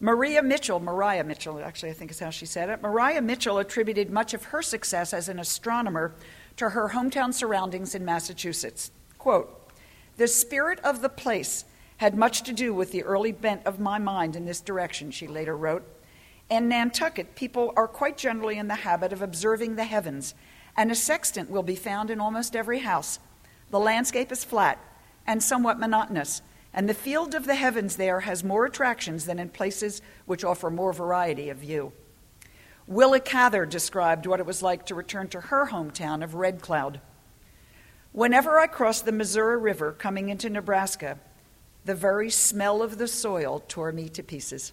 C: Maria Mitchell, Mariah Mitchell, actually, I think is how she said it. Mariah Mitchell attributed much of her success as an astronomer to her hometown surroundings in Massachusetts. Quote, The spirit of the place had much to do with the early bent of my mind in this direction, she later wrote. In Nantucket, people are quite generally in the habit of observing the heavens, and a sextant will be found in almost every house. The landscape is flat and somewhat monotonous, and the field of the heavens there has more attractions than in places which offer more variety of view. Willa Cather described what it was like to return to her hometown of Red Cloud. Whenever I crossed the Missouri River coming into Nebraska, the very smell of the soil tore me to pieces.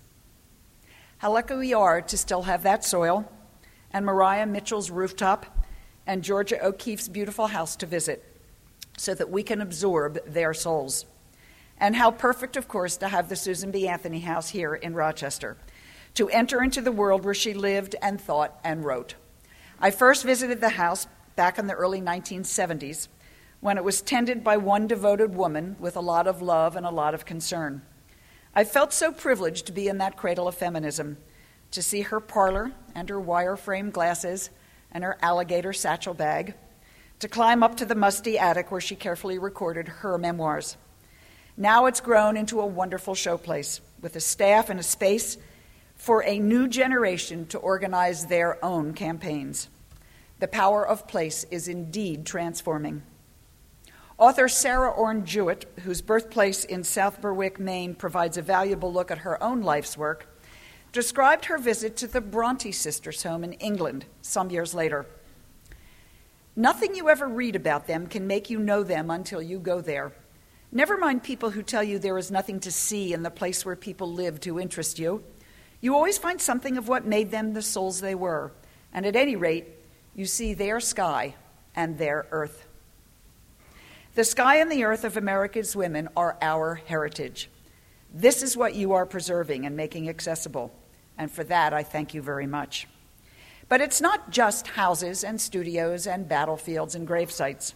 C: How lucky we are to still have that soil, and Mariah Mitchell's rooftop, and Georgia O'Keeffe's beautiful house to visit, so that we can absorb their souls. And how perfect, of course, to have the Susan B. Anthony House here in Rochester, to enter into the world where she lived and thought and wrote. I first visited the house back in the early 1970s when it was tended by one devoted woman with a lot of love and a lot of concern. I felt so privileged to be in that cradle of feminism, to see her parlor and her wire frame glasses and her alligator satchel bag, to climb up to the musty attic where she carefully recorded her memoirs. Now it's grown into a wonderful showplace with a staff and a space for a new generation to organize their own campaigns. The power of place is indeed transforming. Author Sarah Orne Jewett, whose birthplace in South Berwick, Maine, provides a valuable look at her own life's work, described her visit to the Bronte sisters' home in England some years later. Nothing you ever read about them can make you know them until you go there. Never mind people who tell you there is nothing to see in the place where people lived to interest you. You always find something of what made them the souls they were, and at any rate, you see their sky and their earth. The sky and the earth of America's women are our heritage. This is what you are preserving and making accessible, and for that I thank you very much. But it's not just houses and studios and battlefields and grave sites.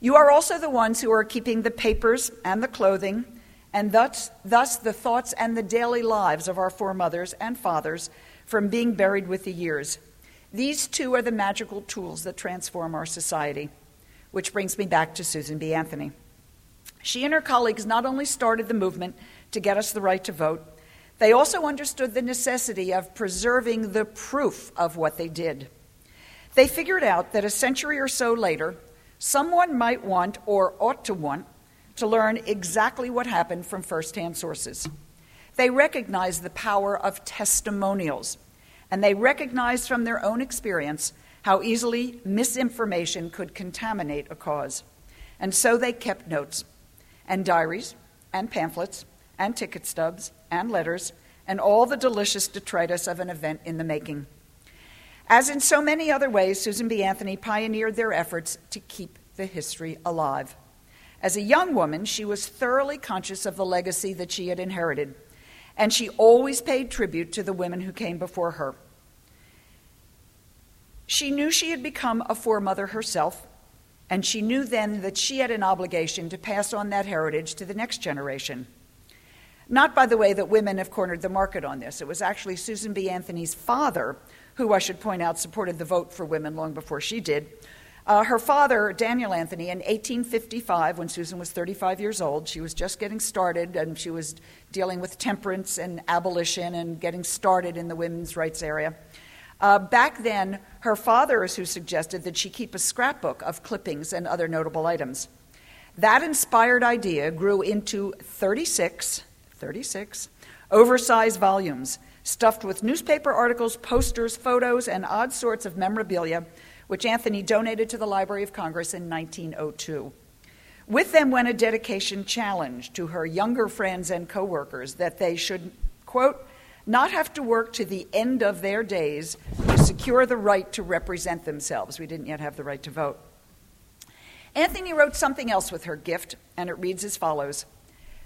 C: You are also the ones who are keeping the papers and the clothing, and thus, thus the thoughts and the daily lives of our foremothers and fathers from being buried with the years. These two are the magical tools that transform our society which brings me back to Susan B. Anthony. She and her colleagues not only started the movement to get us the right to vote, they also understood the necessity of preserving the proof of what they did. They figured out that a century or so later, someone might want or ought to want to learn exactly what happened from firsthand sources. They recognized the power of testimonials and they recognized from their own experience how easily misinformation could contaminate a cause. And so they kept notes, and diaries, and pamphlets, and ticket stubs, and letters, and all the delicious detritus of an event in the making. As in so many other ways, Susan B. Anthony pioneered their efforts to keep the history alive. As a young woman, she was thoroughly conscious of the legacy that she had inherited, and she always paid tribute to the women who came before her. She knew she had become a foremother herself, and she knew then that she had an obligation to pass on that heritage to the next generation. Not, by the way, that women have cornered the market on this. It was actually Susan B. Anthony's father, who I should point out supported the vote for women long before she did, uh, her father, Daniel Anthony, in 1855, when Susan was 35 years old, she was just getting started and she was dealing with temperance and abolition and getting started in the women's rights area. Uh, back then, her father is who suggested that she keep a scrapbook of clippings and other notable items. That inspired idea grew into 36, 36 oversized volumes stuffed with newspaper articles, posters, photos, and odd sorts of memorabilia which Anthony donated to the Library of Congress in 1902. With them went a dedication challenge to her younger friends and coworkers that they should, quote, not have to work to the end of their days to secure the right to represent themselves. We didn't yet have the right to vote. Anthony wrote something else with her gift, and it reads as follows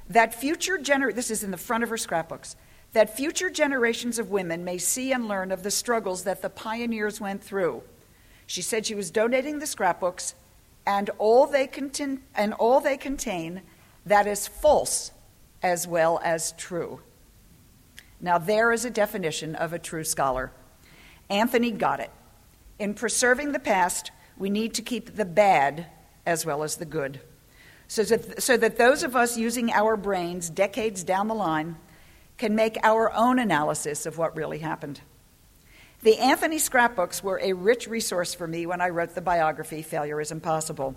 C: That future gener- this is in the front of her scrapbooks, that future generations of women may see and learn of the struggles that the pioneers went through she said she was donating the scrapbooks and all they contain, and all they contain that is false as well as true. Now, there is a definition of a true scholar. Anthony got it. In preserving the past, we need to keep the bad as well as the good. So that, so that those of us using our brains decades down the line can make our own analysis of what really happened. The Anthony scrapbooks were a rich resource for me when I wrote the biography, Failure is Impossible.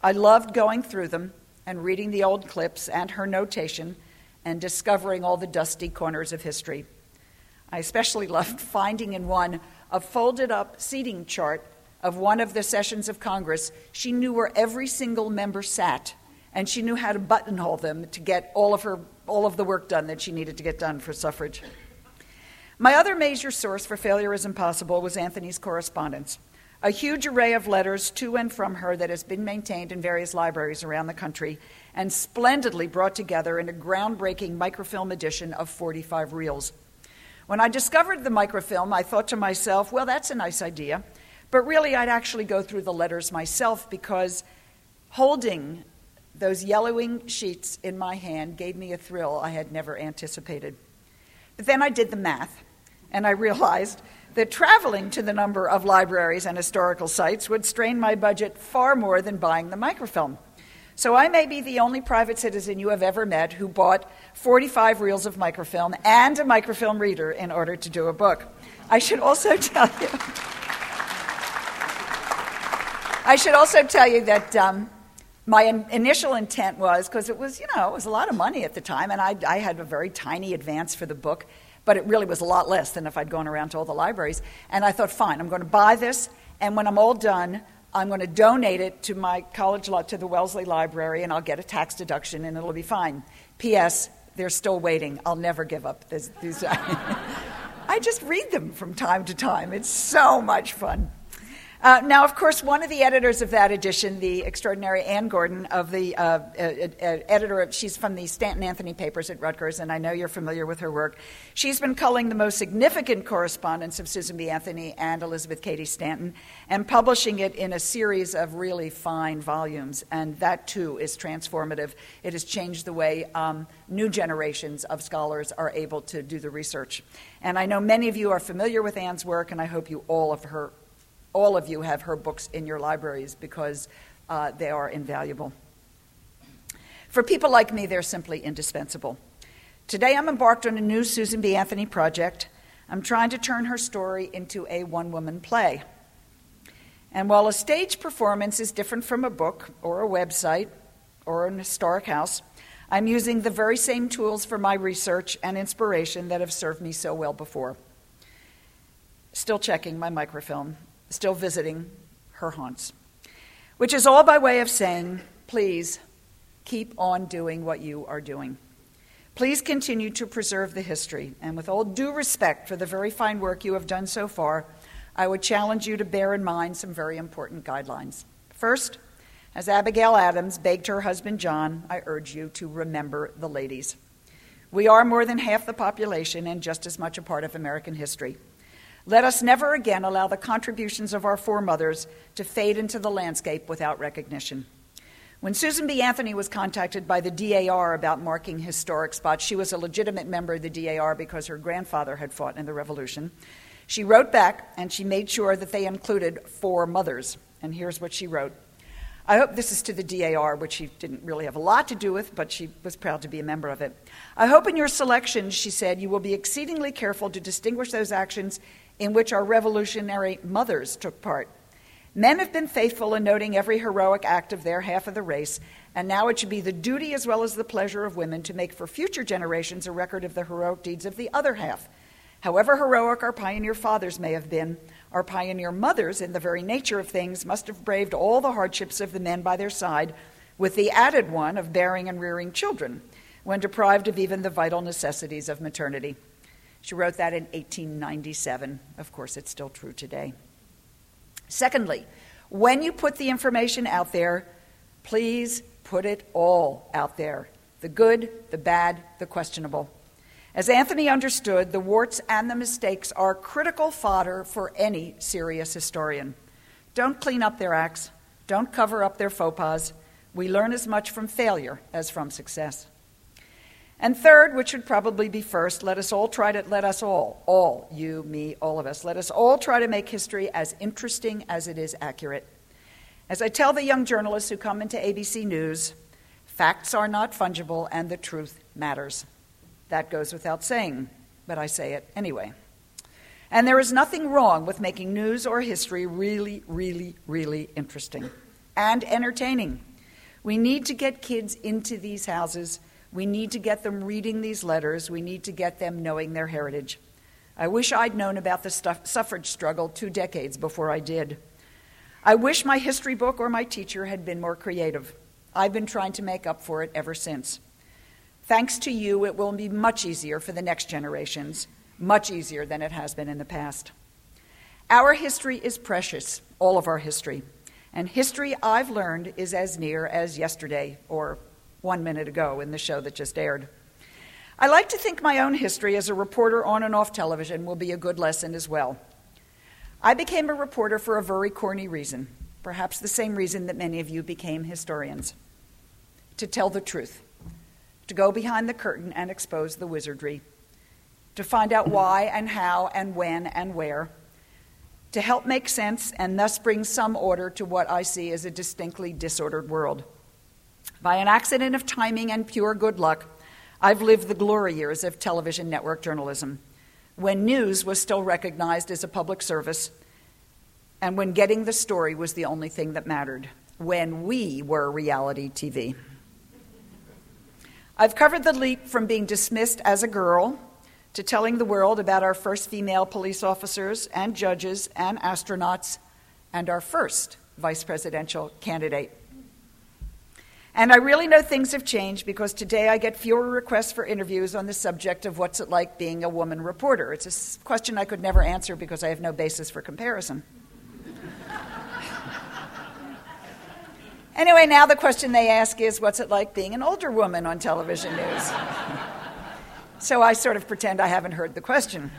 C: I loved going through them and reading the old clips and her notation and discovering all the dusty corners of history. I especially loved finding in one a folded up seating chart of one of the sessions of Congress. She knew where every single member sat, and she knew how to buttonhole them to get all of her all of the work done that she needed to get done for suffrage. My other major source for Failure is Impossible was Anthony's correspondence, a huge array of letters to and from her that has been maintained in various libraries around the country and splendidly brought together in a groundbreaking microfilm edition of 45 reels. When I discovered the microfilm, I thought to myself, well, that's a nice idea. But really, I'd actually go through the letters myself because holding those yellowing sheets in my hand gave me a thrill I had never anticipated. But then I did the math, and I realized that traveling to the number of libraries and historical sites would strain my budget far more than buying the microfilm. So I may be the only private citizen you have ever met who bought 45 reels of microfilm and a microfilm reader in order to do a book. I should also tell you. I should also tell you that um, my in- initial intent was because it was, you know, it was a lot of money at the time, and I, I had a very tiny advance for the book, but it really was a lot less than if I'd gone around to all the libraries. And I thought, fine, I'm going to buy this, and when I'm all done, I'm going to donate it to my college, lot to the Wellesley Library, and I'll get a tax deduction, and it'll be fine. P.S. They're still waiting. I'll never give up. these I just read them from time to time. It's so much fun. Uh, now, of course, one of the editors of that edition, the extraordinary Ann Gordon, of the uh, uh, editor, of, she's from the Stanton Anthony papers at Rutgers, and I know you're familiar with her work. She's been culling the most significant correspondence of Susan B. Anthony and Elizabeth Cady Stanton and publishing it in a series of really fine volumes, and that too is transformative. It has changed the way um, new generations of scholars are able to do the research. And I know many of you are familiar with Ann's work, and I hope you all of her all of you have her books in your libraries because uh, they are invaluable. For people like me, they're simply indispensable. Today, I'm embarked on a new Susan B. Anthony project. I'm trying to turn her story into a one woman play. And while a stage performance is different from a book or a website or an historic house, I'm using the very same tools for my research and inspiration that have served me so well before. still checking my microfilm, still visiting her haunts. Which is all by way of saying, please keep on doing what you are doing. Please continue to preserve the history, and with all due respect for the very fine work you have done so far, I would challenge you to bear in mind some very important guidelines. First, as Abigail Adams begged her husband John, I urge you to remember the ladies. We are more than half the population and just as much a part of American history. Let us never again allow the contributions of our foremothers to fade into the landscape without recognition. When Susan B. Anthony was contacted by the DAR about marking historic spots, she was a legitimate member of the DAR because her grandfather had fought in the Revolution. She wrote back and she made sure that they included four mothers. And here's what she wrote I hope this is to the DAR, which she didn't really have a lot to do with, but she was proud to be a member of it. I hope in your selections, she said, you will be exceedingly careful to distinguish those actions in which our revolutionary mothers took part. Men have been faithful in noting every heroic act of their half of the race, and now it should be the duty as well as the pleasure of women to make for future generations a record of the heroic deeds of the other half. However heroic our pioneer fathers may have been, our pioneer mothers, in the very nature of things, must have braved all the hardships of the men by their side, with the added one of bearing and rearing children, when deprived of even the vital necessities of maternity. She wrote that in 1897. Of course, it's still true today. Secondly, when you put the information out there, please put it all out there the good, the bad, the questionable. As Anthony understood, the warts and the mistakes are critical fodder for any serious historian. Don't clean up their acts, don't cover up their faux pas. We learn as much from failure as from success. And third, which should probably be first, let us all try to, let us all, all, you, me, all of us, let us all try to make history as interesting as it is accurate. As I tell the young journalists who come into ABC News, facts are not fungible and the truth matters. That goes without saying, but I say it anyway. And there is nothing wrong with making news or history really, really, really interesting and entertaining. We need to get kids into these houses we need to get them reading these letters. We need to get them knowing their heritage. I wish I'd known about the suffrage struggle two decades before I did. I wish my history book or my teacher had been more creative. I've been trying to make up for it ever since. Thanks to you, it will be much easier for the next generations, much easier than it has been in the past. Our history is precious, all of our history. And history, I've learned, is as near as yesterday or one minute ago in the show that just aired. I like to think my own history as a reporter on and off television will be a good lesson as well. I became a reporter for a very corny reason, perhaps the same reason that many of you became historians to tell the truth, to go behind the curtain and expose the wizardry, to find out why and how and when and where, to help make sense and thus bring some order to what I see as a distinctly disordered world. By an accident of timing and pure good luck, I've lived the glory years of television network journalism, when news was still recognized as a public service, and when getting the story was the only thing that mattered, when we were reality TV. I've covered the leap from being dismissed as a girl to telling the world about our first female police officers and judges and astronauts and our first vice presidential candidate. And I really know things have changed because today I get fewer requests for interviews on the subject of what's it like being a woman reporter. It's a question I could never answer because I have no basis for comparison. anyway, now the question they ask is what's it like being an older woman on television news? so I sort of pretend I haven't heard the question.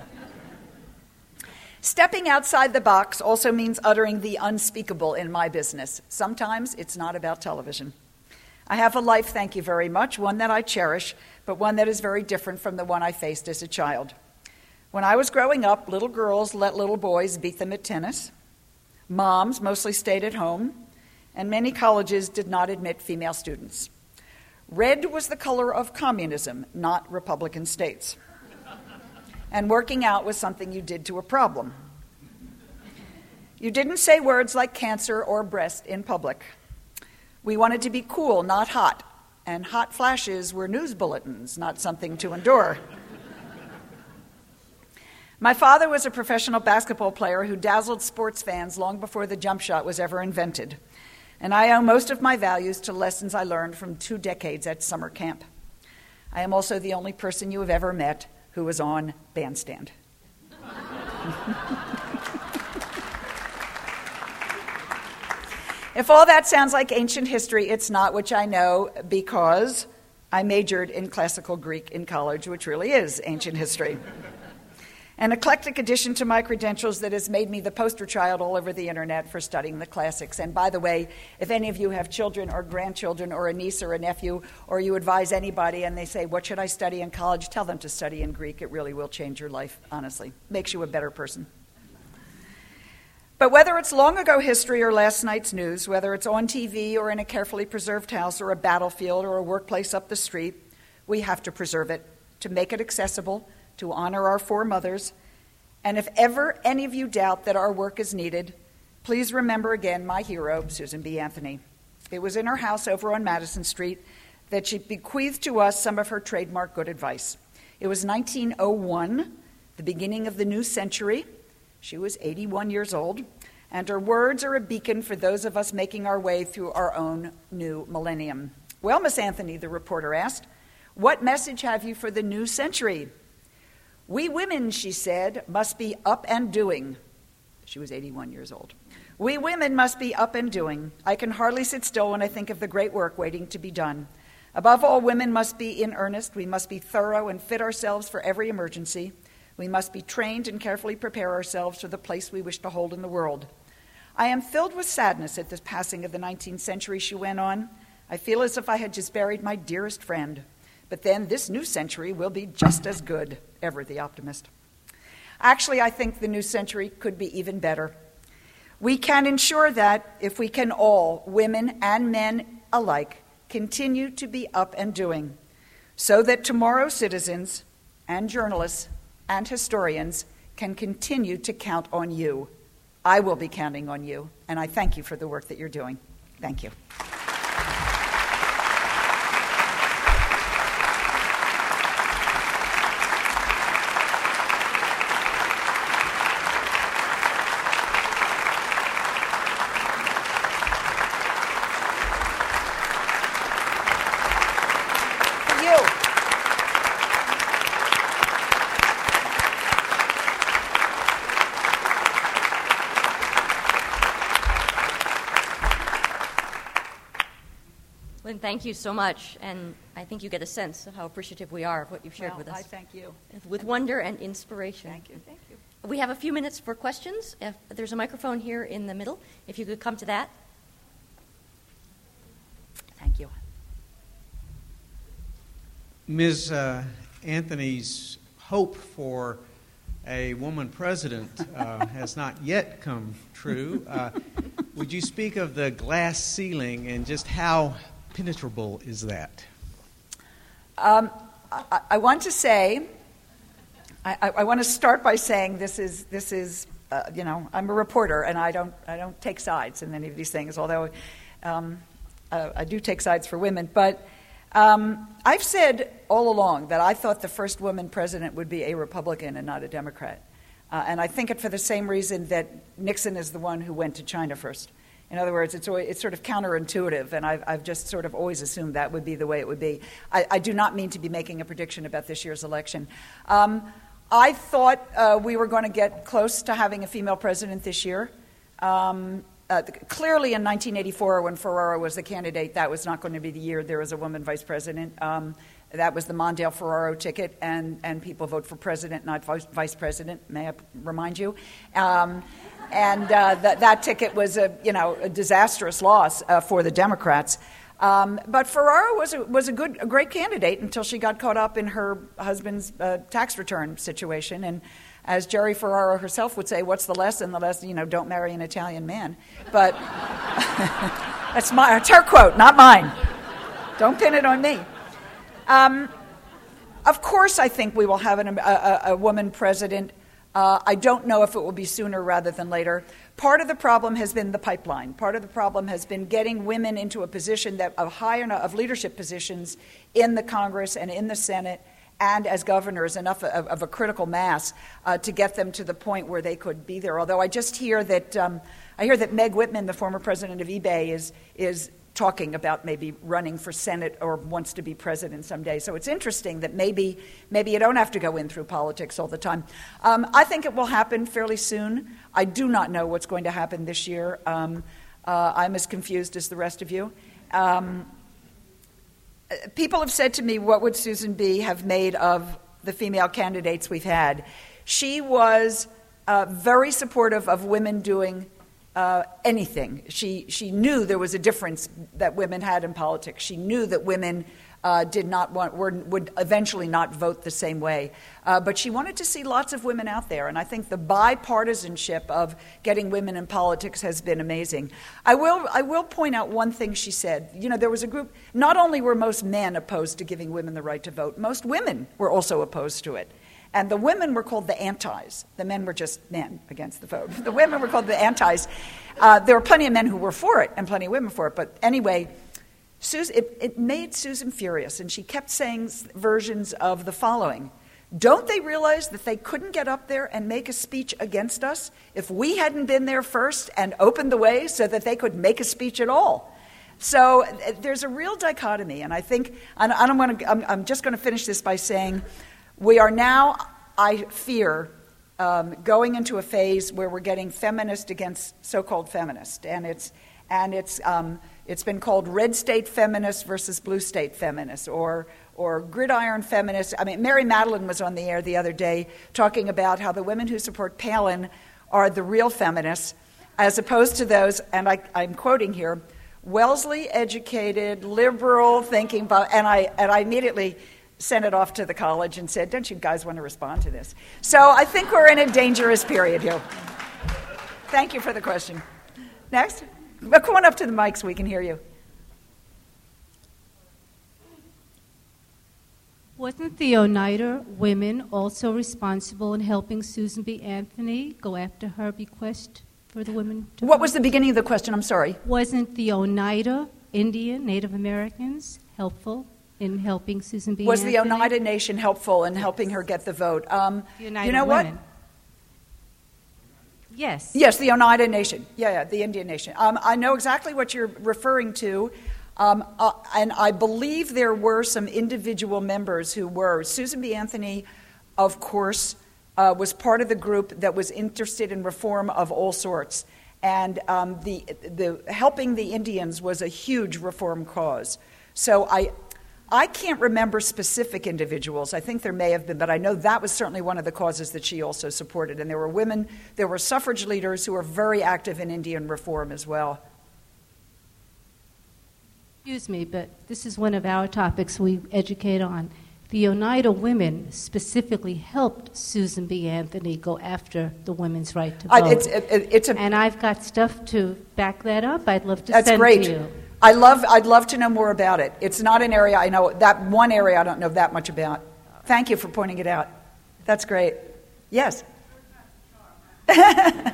C: Stepping outside the box also means uttering the unspeakable in my business. Sometimes it's not about television. I have a life, thank you very much, one that I cherish, but one that is very different from the one I faced as a child. When I was growing up, little girls let little boys beat them at tennis. Moms mostly stayed at home, and many colleges did not admit female students. Red was the color of communism, not Republican states. And working out was something you did to a problem. You didn't say words like cancer or breast in public. We wanted to be cool, not hot. And hot flashes were news bulletins, not something to endure. My father was a professional basketball player who dazzled sports fans long before the jump shot was ever invented. And I owe most of my values to lessons I learned from two decades at summer camp. I am also the only person you have ever met who was on bandstand. if all that sounds like ancient history, it's not, which I know because I majored in classical Greek in college, which really is ancient history. An eclectic addition to my credentials that has made me the poster child all over the internet for studying the classics. And by the way, if any of you have children or grandchildren or a niece or a nephew, or you advise anybody and they say, What should I study in college? Tell them to study in Greek. It really will change your life, honestly. Makes you a better person. But whether it's long ago history or last night's news, whether it's on TV or in a carefully preserved house or a battlefield or a workplace up the street, we have to preserve it to make it accessible to honor our four mothers. And if ever any of you doubt that our work is needed, please remember again my hero, Susan B. Anthony. It was in her house over on Madison Street that she bequeathed to us some of her trademark good advice. It was 1901, the beginning of the new century. She was 81 years old, and her words are a beacon for those of us making our way through our own new millennium. Well, Miss Anthony, the reporter asked, what message have you for the new century? We women, she said, must be up and doing. She was 81 years old. We women must be up and doing. I can hardly sit still when I think of the great work waiting to be done. Above all, women must be in earnest. We must be thorough and fit ourselves for every emergency. We must be trained and carefully prepare ourselves for the place we wish to hold in the world. I am filled with sadness at the passing of the 19th century, she went on. I feel as if I had just buried my dearest friend. But then this new century will be just as good, ever the optimist. Actually, I think the new century could be even better. We can ensure that if we can all, women and men alike, continue to be up and doing, so that tomorrow's citizens and journalists and historians can continue to count on you. I will be counting on you, and I thank you for the work that you're doing. Thank you.
B: Thank you so much. And I think you get a sense of how appreciative we are of what you've shared
C: well,
B: with us.
C: I thank you.
B: With wonder and inspiration.
C: Thank you. Thank you.
B: We have a few minutes for questions. If there's a microphone here in the middle, if you could come to that.
C: Thank you.
D: Ms. Uh, Anthony's hope for a woman president uh, has not yet come true. Uh, would you speak of the glass ceiling and just how penetrable is that?
C: Um, I, I, want to say, I, I, want to start by saying this is, this is uh, you know, I'm a reporter and I don't, I don't take sides in any of these things, although um, uh, I do take sides for women. But um, I've said all along that I thought the first woman president would be a Republican and not a Democrat. Uh, and I think it for the same reason that Nixon is the one who went to China first. In other words, it's, always, it's sort of counterintuitive, and I've, I've just sort of always assumed that would be the way it would be. I, I do not mean to be making a prediction about this year's election. Um, I thought uh, we were going to get close to having a female president this year. Um, uh, clearly, in 1984, when Ferraro was the candidate, that was not going to be the year there was a woman vice president. Um, that was the Mondale Ferraro ticket, and, and people vote for president, not vice, president, may I remind you? Um, and uh, that, that ticket was a, you know, a disastrous loss uh, for the Democrats. Um, but Ferraro was a, was a good, a great candidate until she got caught up in her husband's uh, tax return situation. And as Gerry Ferraro herself would say, "What's the lesson? The lesson, you know, don't marry an Italian man." But that's my, that's her quote, not mine. Don't pin it on me. Um, of course, I think we will have an, a, a, woman president uh, I don't know if it will be sooner rather than later. Part of the problem has been the pipeline. Part of the problem has been getting women into a position that of high of leadership positions in the Congress and in the Senate and as governors enough of, of a critical mass uh, to get them to the point where they could be there. Although I just hear that um, I hear that Meg Whitman, the former president of eBay, is is talking about maybe running for Senate or wants to be president someday. So it's interesting that maybe maybe you don't have to go in through politics all the time. Um, I think it will happen fairly soon. I do not know what's going to happen this year. Um, uh, I'm as confused as the rest of you. Um, people have said to me, What would Susan B. have made of the female candidates we've had? She was uh, very supportive of women doing uh, anything. She, she knew there was a difference that women had in politics. She knew that women uh, did not want, were, would eventually not vote the same way. Uh, but she wanted to see lots of women out there, and I think the bipartisanship of getting women in politics has been amazing. I will, I will point out one thing she said. You know, there was a group, not only were most men opposed to giving women the right to vote, most women were also opposed to it. And the women were called the antis. The men were just men against the vote. The women were called the antis. Uh, there were plenty of men who were for it and plenty of women for it. But anyway, it, it made Susan furious, and she kept saying versions of the following Don't they realize that they couldn't get up there and make a speech against us if we hadn't been there first and opened the way so that they could make a speech at all? So uh, there's a real dichotomy, and I think, to, I'm, I'm just going to finish this by saying we are now, I fear, um, going into a phase where we're getting feminist against so called feminist, and it's, and it's, um, it's been called red state feminists versus blue state feminists, or, or gridiron feminists. I mean, Mary Matalin was on the air the other day talking about how the women who support Palin are the real feminists, as opposed to those, and I, I'm quoting here, Wellesley educated, liberal thinking, and I, and I immediately sent it off to the college and said, Don't you guys want to respond to this? So I think we're in a dangerous period here. Thank you for the question. Next. Come on up to the mic so we can hear you.
E: Wasn't the Oneida women also responsible in helping Susan B. Anthony go after her bequest for the women?
C: what was the beginning of the question? I'm sorry.
E: Wasn't the Oneida Indian Native Americans helpful in helping Susan B.
C: Was
E: Anthony?
C: the Oneida Nation helpful in helping her get the vote? Um,
E: Oneida
C: you know
E: women.
C: what?
E: Yes.
C: Yes, the Oneida Nation. Yeah, yeah, the Indian Nation. Um, I know exactly what you're referring to. Um, uh, and I believe there were some individual members who were. Susan B. Anthony, of course, uh, was part of the group that was interested in reform of all sorts. And um, the, the, helping the Indians was a huge reform cause. So I, I can't remember specific individuals. I think there may have been, but I know that was certainly one of the causes that she also supported. And there were women, there were suffrage leaders who were very active in Indian reform as well.
E: Excuse me, but this is one of our topics we educate on. The Oneida women specifically helped Susan B. Anthony go after the women's right to vote.
C: I, it's, it, it's a,
E: and I've got stuff to back that up. I'd love to
C: that's
E: send
C: great.
E: to you.
C: I love, I'd love to know more about it. It's not an area I know, that one area I don't know that much about. Thank you for pointing it out. That's great. Yes.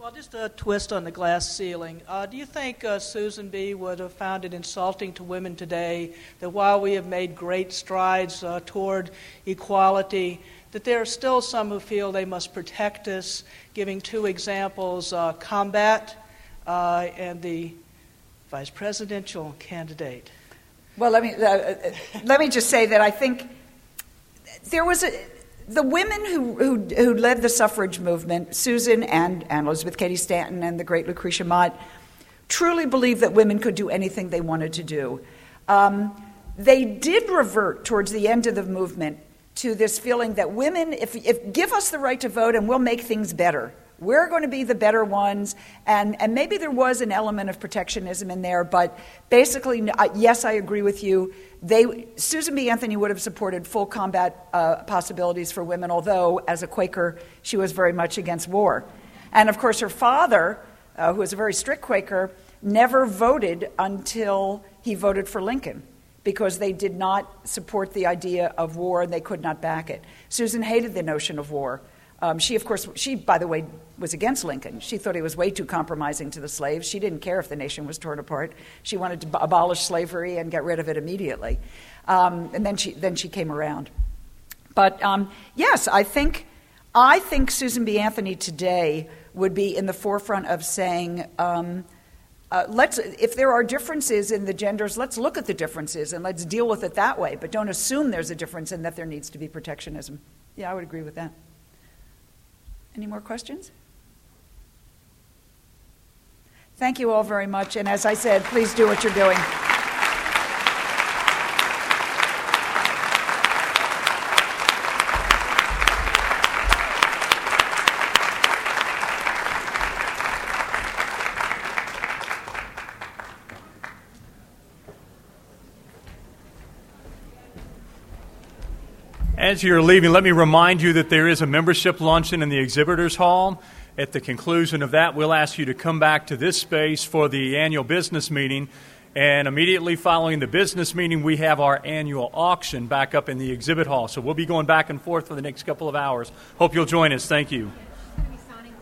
F: Well, just a twist on the glass ceiling. Uh, do you think uh, Susan B. would have found it insulting to women today that while we have made great strides uh, toward equality, that there are still some who feel they must protect us? Giving two examples uh, combat uh, and the vice presidential candidate.
C: Well, let me, uh, uh, let me just say that I think there was a, the women who, who, who led the suffrage movement, Susan and, and Elizabeth Cady Stanton and the great Lucretia Mott, truly believed that women could do anything they wanted to do. Um, they did revert towards the end of the movement to this feeling that women, if, if give us the right to vote and we'll make things better. We're going to be the better ones. And, and maybe there was an element of protectionism in there, but basically, uh, yes, I agree with you. They, Susan B. Anthony would have supported full combat uh, possibilities for women, although, as a Quaker, she was very much against war. And of course, her father, uh, who was a very strict Quaker, never voted until he voted for Lincoln because they did not support the idea of war and they could not back it. Susan hated the notion of war. Um, she, of course, she, by the way, was against Lincoln. She thought he was way too compromising to the slaves. She didn't care if the nation was torn apart. She wanted to abolish slavery and get rid of it immediately. Um, and then she, then she came around. But um, yes, I think, I think Susan B. Anthony today would be in the forefront of saying, um, uh, let's, if there are differences in the genders, let's look at the differences and let's deal with it that way, but don't assume there's a difference and that there needs to be protectionism. Yeah, I would agree with that. Any more questions? Thank you all very much, and as I said, please do what you're doing.
A: As you're leaving, let me remind you that there is a membership luncheon in the exhibitors hall. At the conclusion of that, we'll ask you to come back to this space for the annual business meeting. And immediately following the business meeting, we have our annual auction back up in the exhibit hall. So we'll be going back and forth for the next couple of hours. Hope you'll join us. Thank you.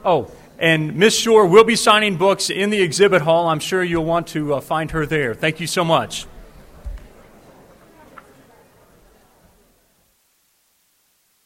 A: Oh, and Miss Sherr will be signing books in the exhibit hall. I'm sure you'll want to uh, find her there. Thank you so much.